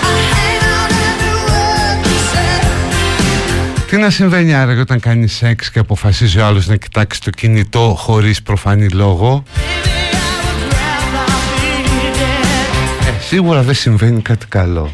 I hang on every word you say. Τι να συμβαίνει άραγε όταν κάνεις σεξ και αποφασίζει ο άλλος να κοιτάξει το κινητό χωρίς προφανή λόγο; Maybe I would rather be dead. ε, Σίγουρα δεν συμβαίνει κάτι καλό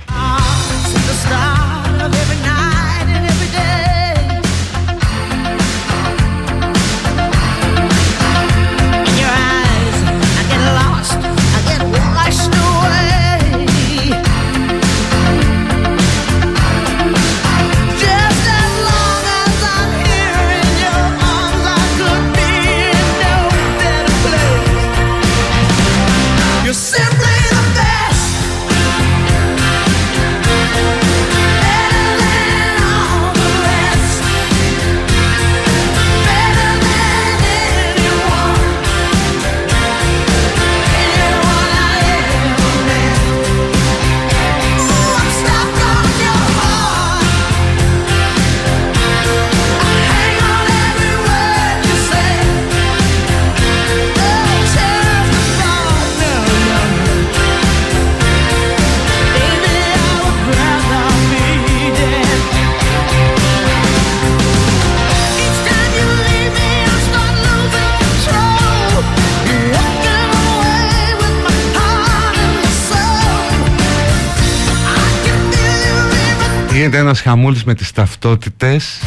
Γίνεται ένας χαμούλης με τις ταυτότητες.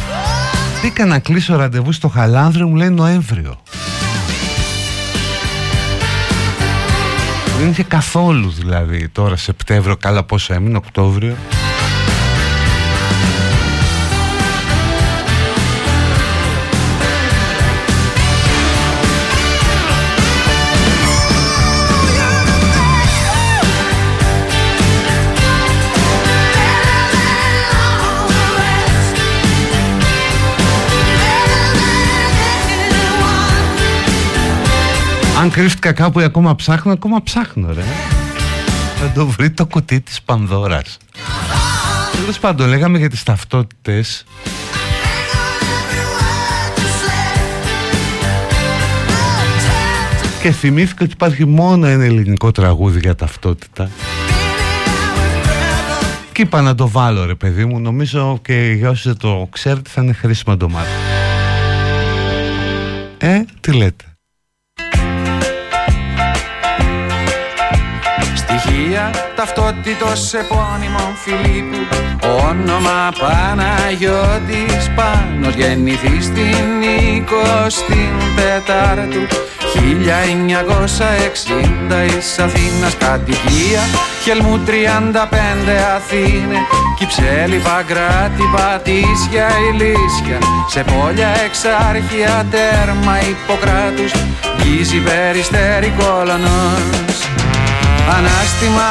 Μπήκα να κλείσω ραντεβού στο Χαλάνδριο μου λέει Νοέμβριο. Δεν είχε καθόλου δηλαδή τώρα Σεπτέμβριο Καλά πόσο έμεινε Οκτώβριο Αν κρύφτηκα κάπου ή ακόμα ψάχνω Ακόμα ψάχνω ρε. Θα το βρει το κουτί της Πανδώρας. Τέλος πάντων λέγαμε για τις ταυτότητες. Και θυμήθηκα ότι υπάρχει μόνο ένα ελληνικό τραγούδι για ταυτότητα. Και είπα να το βάλω ρε παιδί μου. Νομίζω και για όσοι δεν το ξέρετε θα είναι χρήσιμο να το μάθω Ε, τι λέτε; Στοιχεία ταυτότητος επώνυμων Φιλίππου. Όνομα Παναγιώτης Πάνος Γεννηθεί στην 24ου 1960 εις Αθήνας κατοικία Χελμού 35 Αθήνε. Κυψέλη Παγκράτη Πατήσια Ηλίσια. Σε πόλια εξάρχεια τέρμα Ιπποκράτους. Γκίζη Περιστέρη Κολονός Ανάστημα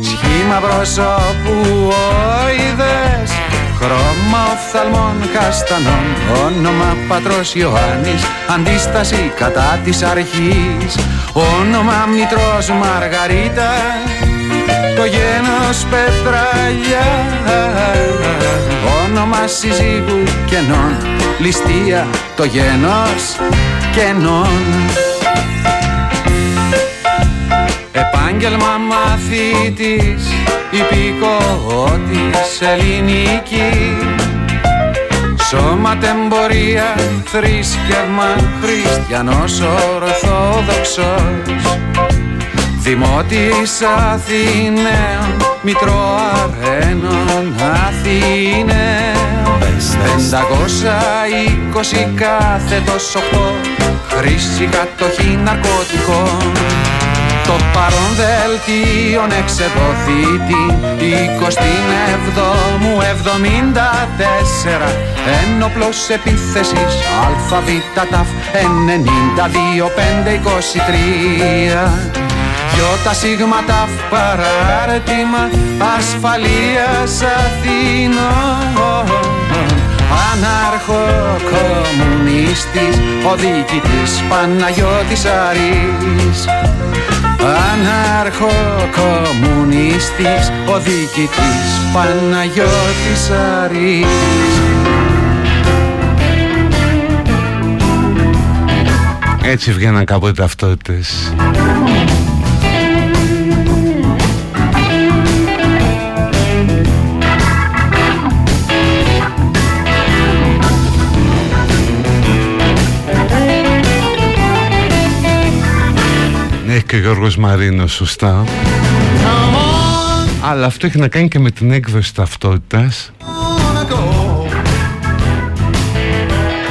1,76 Σχήμα προσώπου οειδές Χρώμα οφθαλμών καστανών Όνομα πατρός Ιωάννης Αντίσταση κατά της αρχής. Όνομα μητρός Μαργαρίτας Το γένος Πετραλιά. Όνομα συζύγου κενών Ληστεία το γένος κενών Επάγγελμα μαθήτης, υπηκότης ελληνική. Σώματεμπορία, θρήσκευμα, χριστιανός ορθόδοξος. Δημότης Αθηναίων, Μητροαρένων Αθηναίων. Πεντακόσα είκοσι κάθετος οχτώ Χρήση κατοχή ναρκωτικών Το Στο παρόν δελτίο εξεδοθήτη 27 μου 74 Ένοπλος επίθεσης ΑΒ ΤΑΦ 92 5 23 Δυο σίγμα ταφ παράρτημα ασφαλείας Αθήνων Ανάρχο-κομμουνίστης ο διοικητής Παναγιώτης Αρής Ανάρχο-κομμουνίστης ο διοικητής Παναγιώτης Αρής. Έτσι βγαίναν κάποτε ταυτότητες Έχει και ο Γιώργος Μαρίνος, σωστά. Αλλά αυτό έχει να κάνει και με την έκδοση ταυτότητας.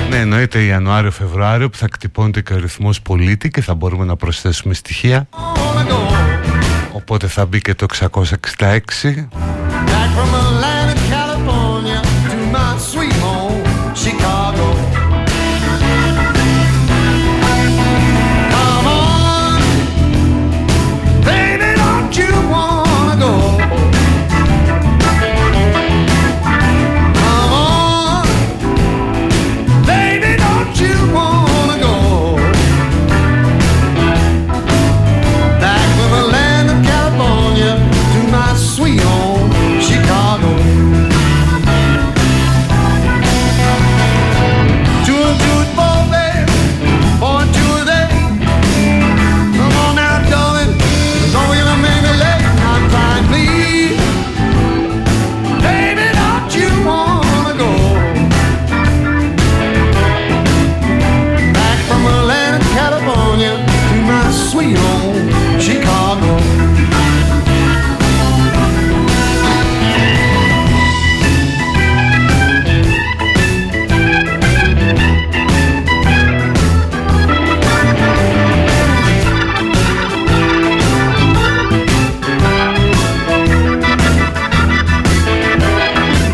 Ναι, εννοείται Ιανουάριο-Φεβρουάριο που θα κτυπώνεται και ο ρυθμός πολίτη και θα μπορούμε να προσθέσουμε στοιχεία. Οπότε θα μπει και το 666.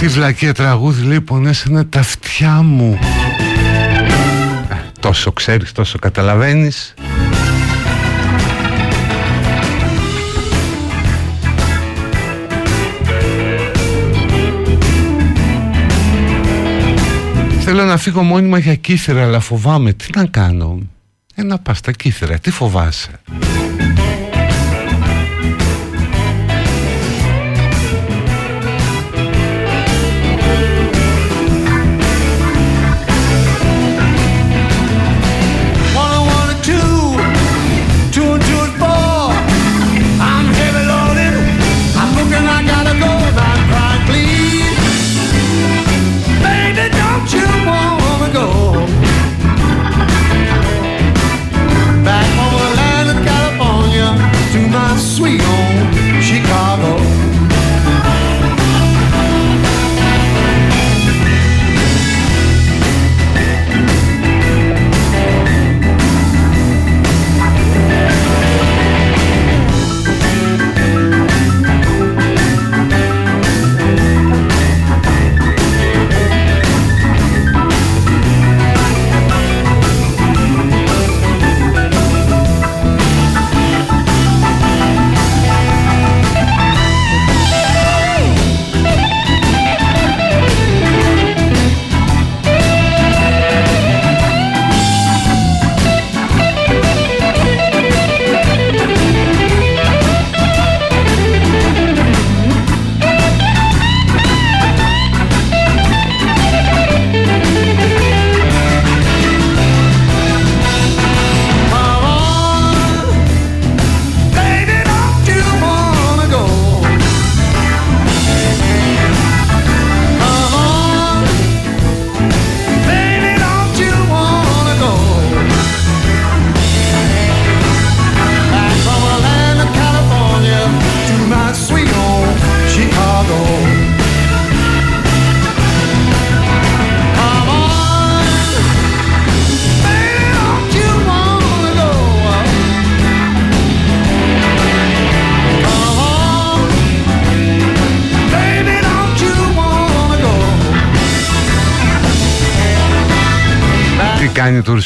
Βλακία τραγούδι λέει πονέσανε τα αυτιά μου. Ε, Τόσο ξέρεις, τόσο καταλαβαίνεις. Θέλω να φύγω μόνιμα για κύθρα αλλά φοβάμαι. Τι να κάνω; Ε να πας στα κύθρα, τι φοβάσαι;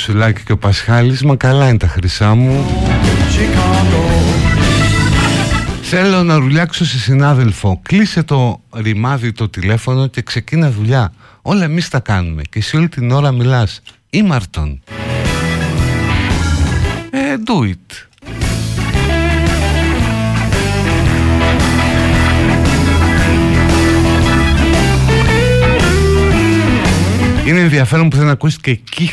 Κάνει το Ρουσουλάκι και ο Πασχάλης. Μα καλά είναι τα χρυσά μου. Θέλω να ρουλιάξω σε συνάδελφο. Κλείσε το ρημάδι το τηλέφωνο Και ξεκίνα δουλειά. Όλα εμείς τα κάνουμε Και εσύ όλη την ώρα μιλάς. Ήμαρτον. Ε, do it. Είναι ενδιαφέρον που δεν ακούστηκε κιχ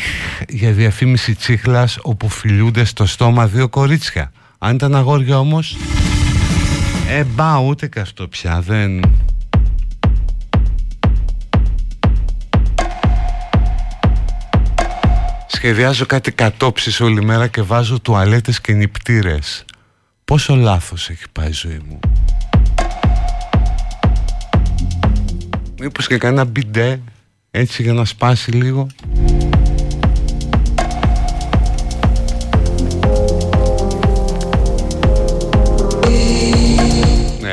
για διαφήμιση τσίχλας όπου φιλούνται στο στόμα δύο κορίτσια. Αν ήταν αγόρια όμως, ε μπα ούτε και αυτό πια δεν... Σχεδιάζω κάτι κατόψεις όλη μέρα και βάζω τουαλέτες και νυπτήρες. Πόσο λάθος έχει πάει η ζωή μου. Μήπως και κανένα μπιντέ έτσι για να σπάσει λίγο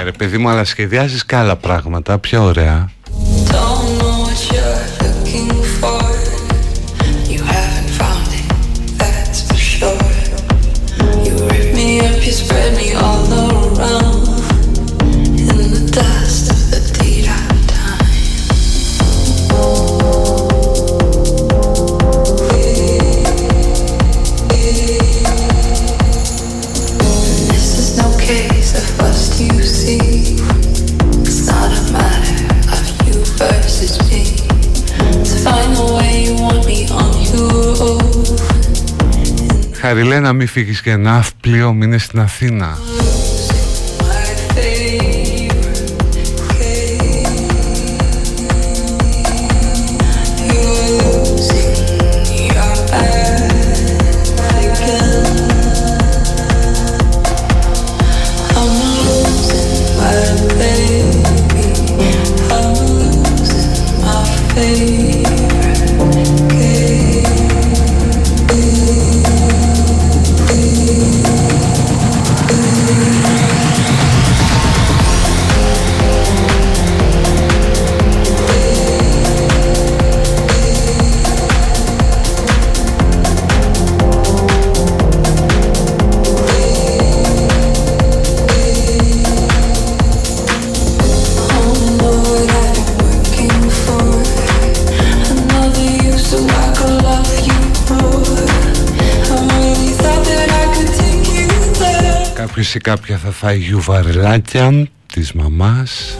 ρε παιδί μου αλλά σχεδιάζεις και άλλα πράγματα Πιο ωραία Χαριλένα μη φύγεις για ναύπλιο, μείνες στην Αθήνα. Κάποια θα φάει γιουβαρελάκια της μαμάς.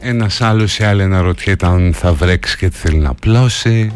Ένας άλλος ή άλλη αναρωτιέται αν θα βρέξει και τι θέλει να πλώσει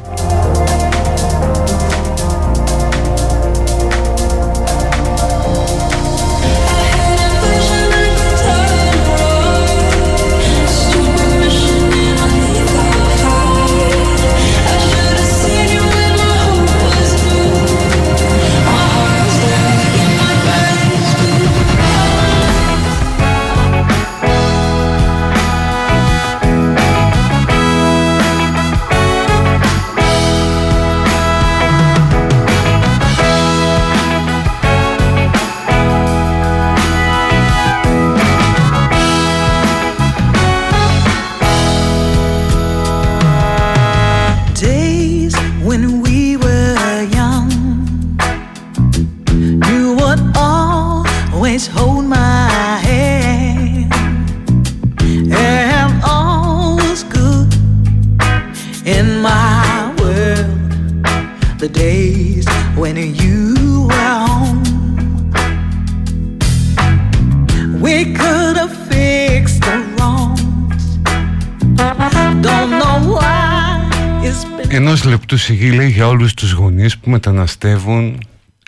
μεταναστεύουν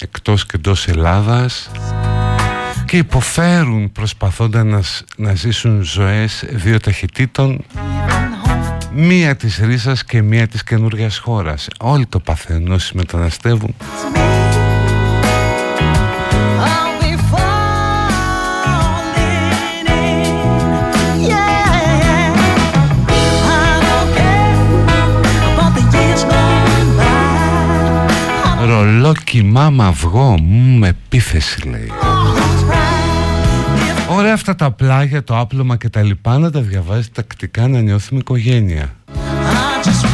εκτός και εντός Ελλάδας και υποφέρουν προσπαθώντας να, σ- να ζήσουν ζωές δύο ταχυτήτων μία της ρίσας και μία της καινούργιας χώρας. Όλοι το παθαίνουν όσοι μεταναστεύουν. By. Ρολόκι μάμα αυγό, μμ, επίθεση λέει. Ωραία αυτά τα πλάγια, το άπλωμα και τα λοιπά να τα διαβάζεις τακτικά να νιώθουμε οικογένεια. I just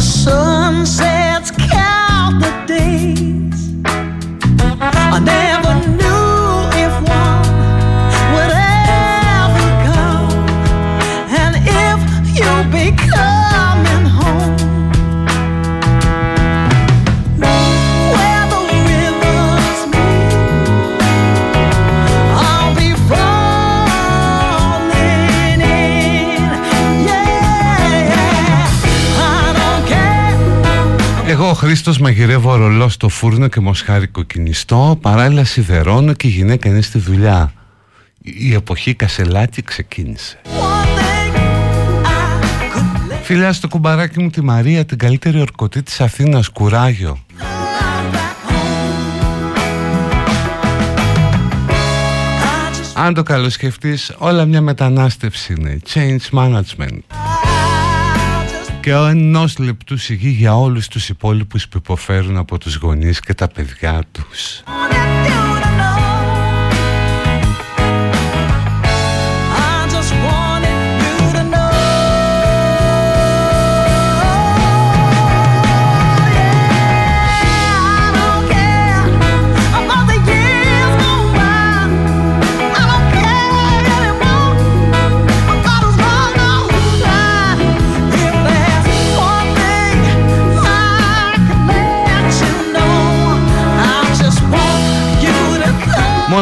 so Εγώ ο Χρήστος μαγειρεύω ρολό στο φούρνο και μοσχάρι κοκκινιστό Παράλληλα σιδερώνω και η γυναίκα είναι στη δουλειά. Η εποχή κασελάκι ξεκίνησε. Φιλιά στο κουμπαράκι μου τη Μαρία Την καλύτερη ορκωτή της Αθήνας Κουράγιο. Αν το καλοσκεφτείς όλα μια μετανάστευση είναι. Change management και ο ενός λεπτού σιγή για όλους τους υπόλοιπους που υποφέρουν από τους γονείς και τα παιδιά τους.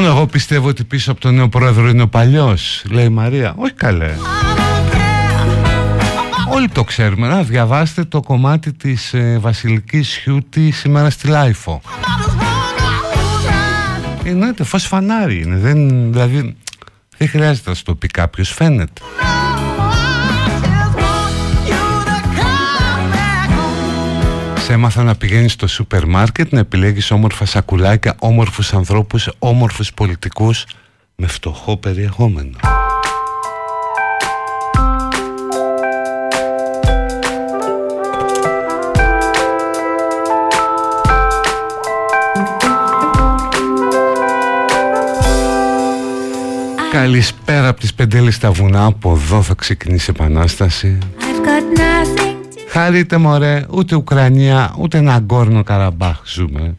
Μόνο εγώ πιστεύω ότι πίσω από τον νέο πρόεδρο είναι ο παλιός, λέει η Μαρία. Όχι καλέ. Όλοι το ξέρουμε. Να διαβάστε το κομμάτι της ε, Βασιλικής Σιούτη σήμερα στη LiFO. Εννοείται, φως φανάρι είναι. Δεν, δηλαδή, δεν χρειάζεται να σου το πει κάποιος, φαίνεται. Σε έμαθα να πηγαίνεις στο σούπερ μάρκετ να επιλέγεις όμορφα σακουλάκια, όμορφους ανθρώπους, όμορφους πολιτικούς με φτωχό περιεχόμενο. Καλησπέρα από τις πεντέλες στα βουνά Από εδώ θα ξεκινήσει η επανάσταση I've got nothing Χαρείτε μωρέ Ούτε Ουκρανία Ούτε Ναγκόρνο Καραμπάχ ζούμε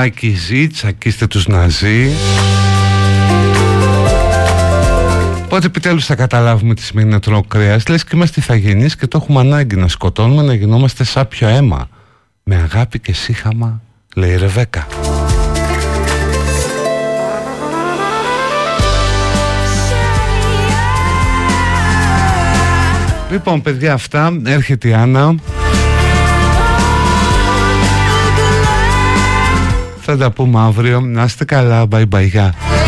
Ζάκη Ζή, τσακίστε τους Ναζί. Πότε επιτέλους θα καταλάβουμε τι σημαίνει να τρώω κρέας. Λες και είμαστε ηθαγενείς και το έχουμε ανάγκη να σκοτώνουμε Να γινόμαστε σάπιο αίμα. Με αγάπη και σύχαμα λέει η Ρεβέκα. Λοιπόν παιδιά αυτά. Έρχεται η Άννα Θα τα πούμε αύριο. Να είστε καλά bye bye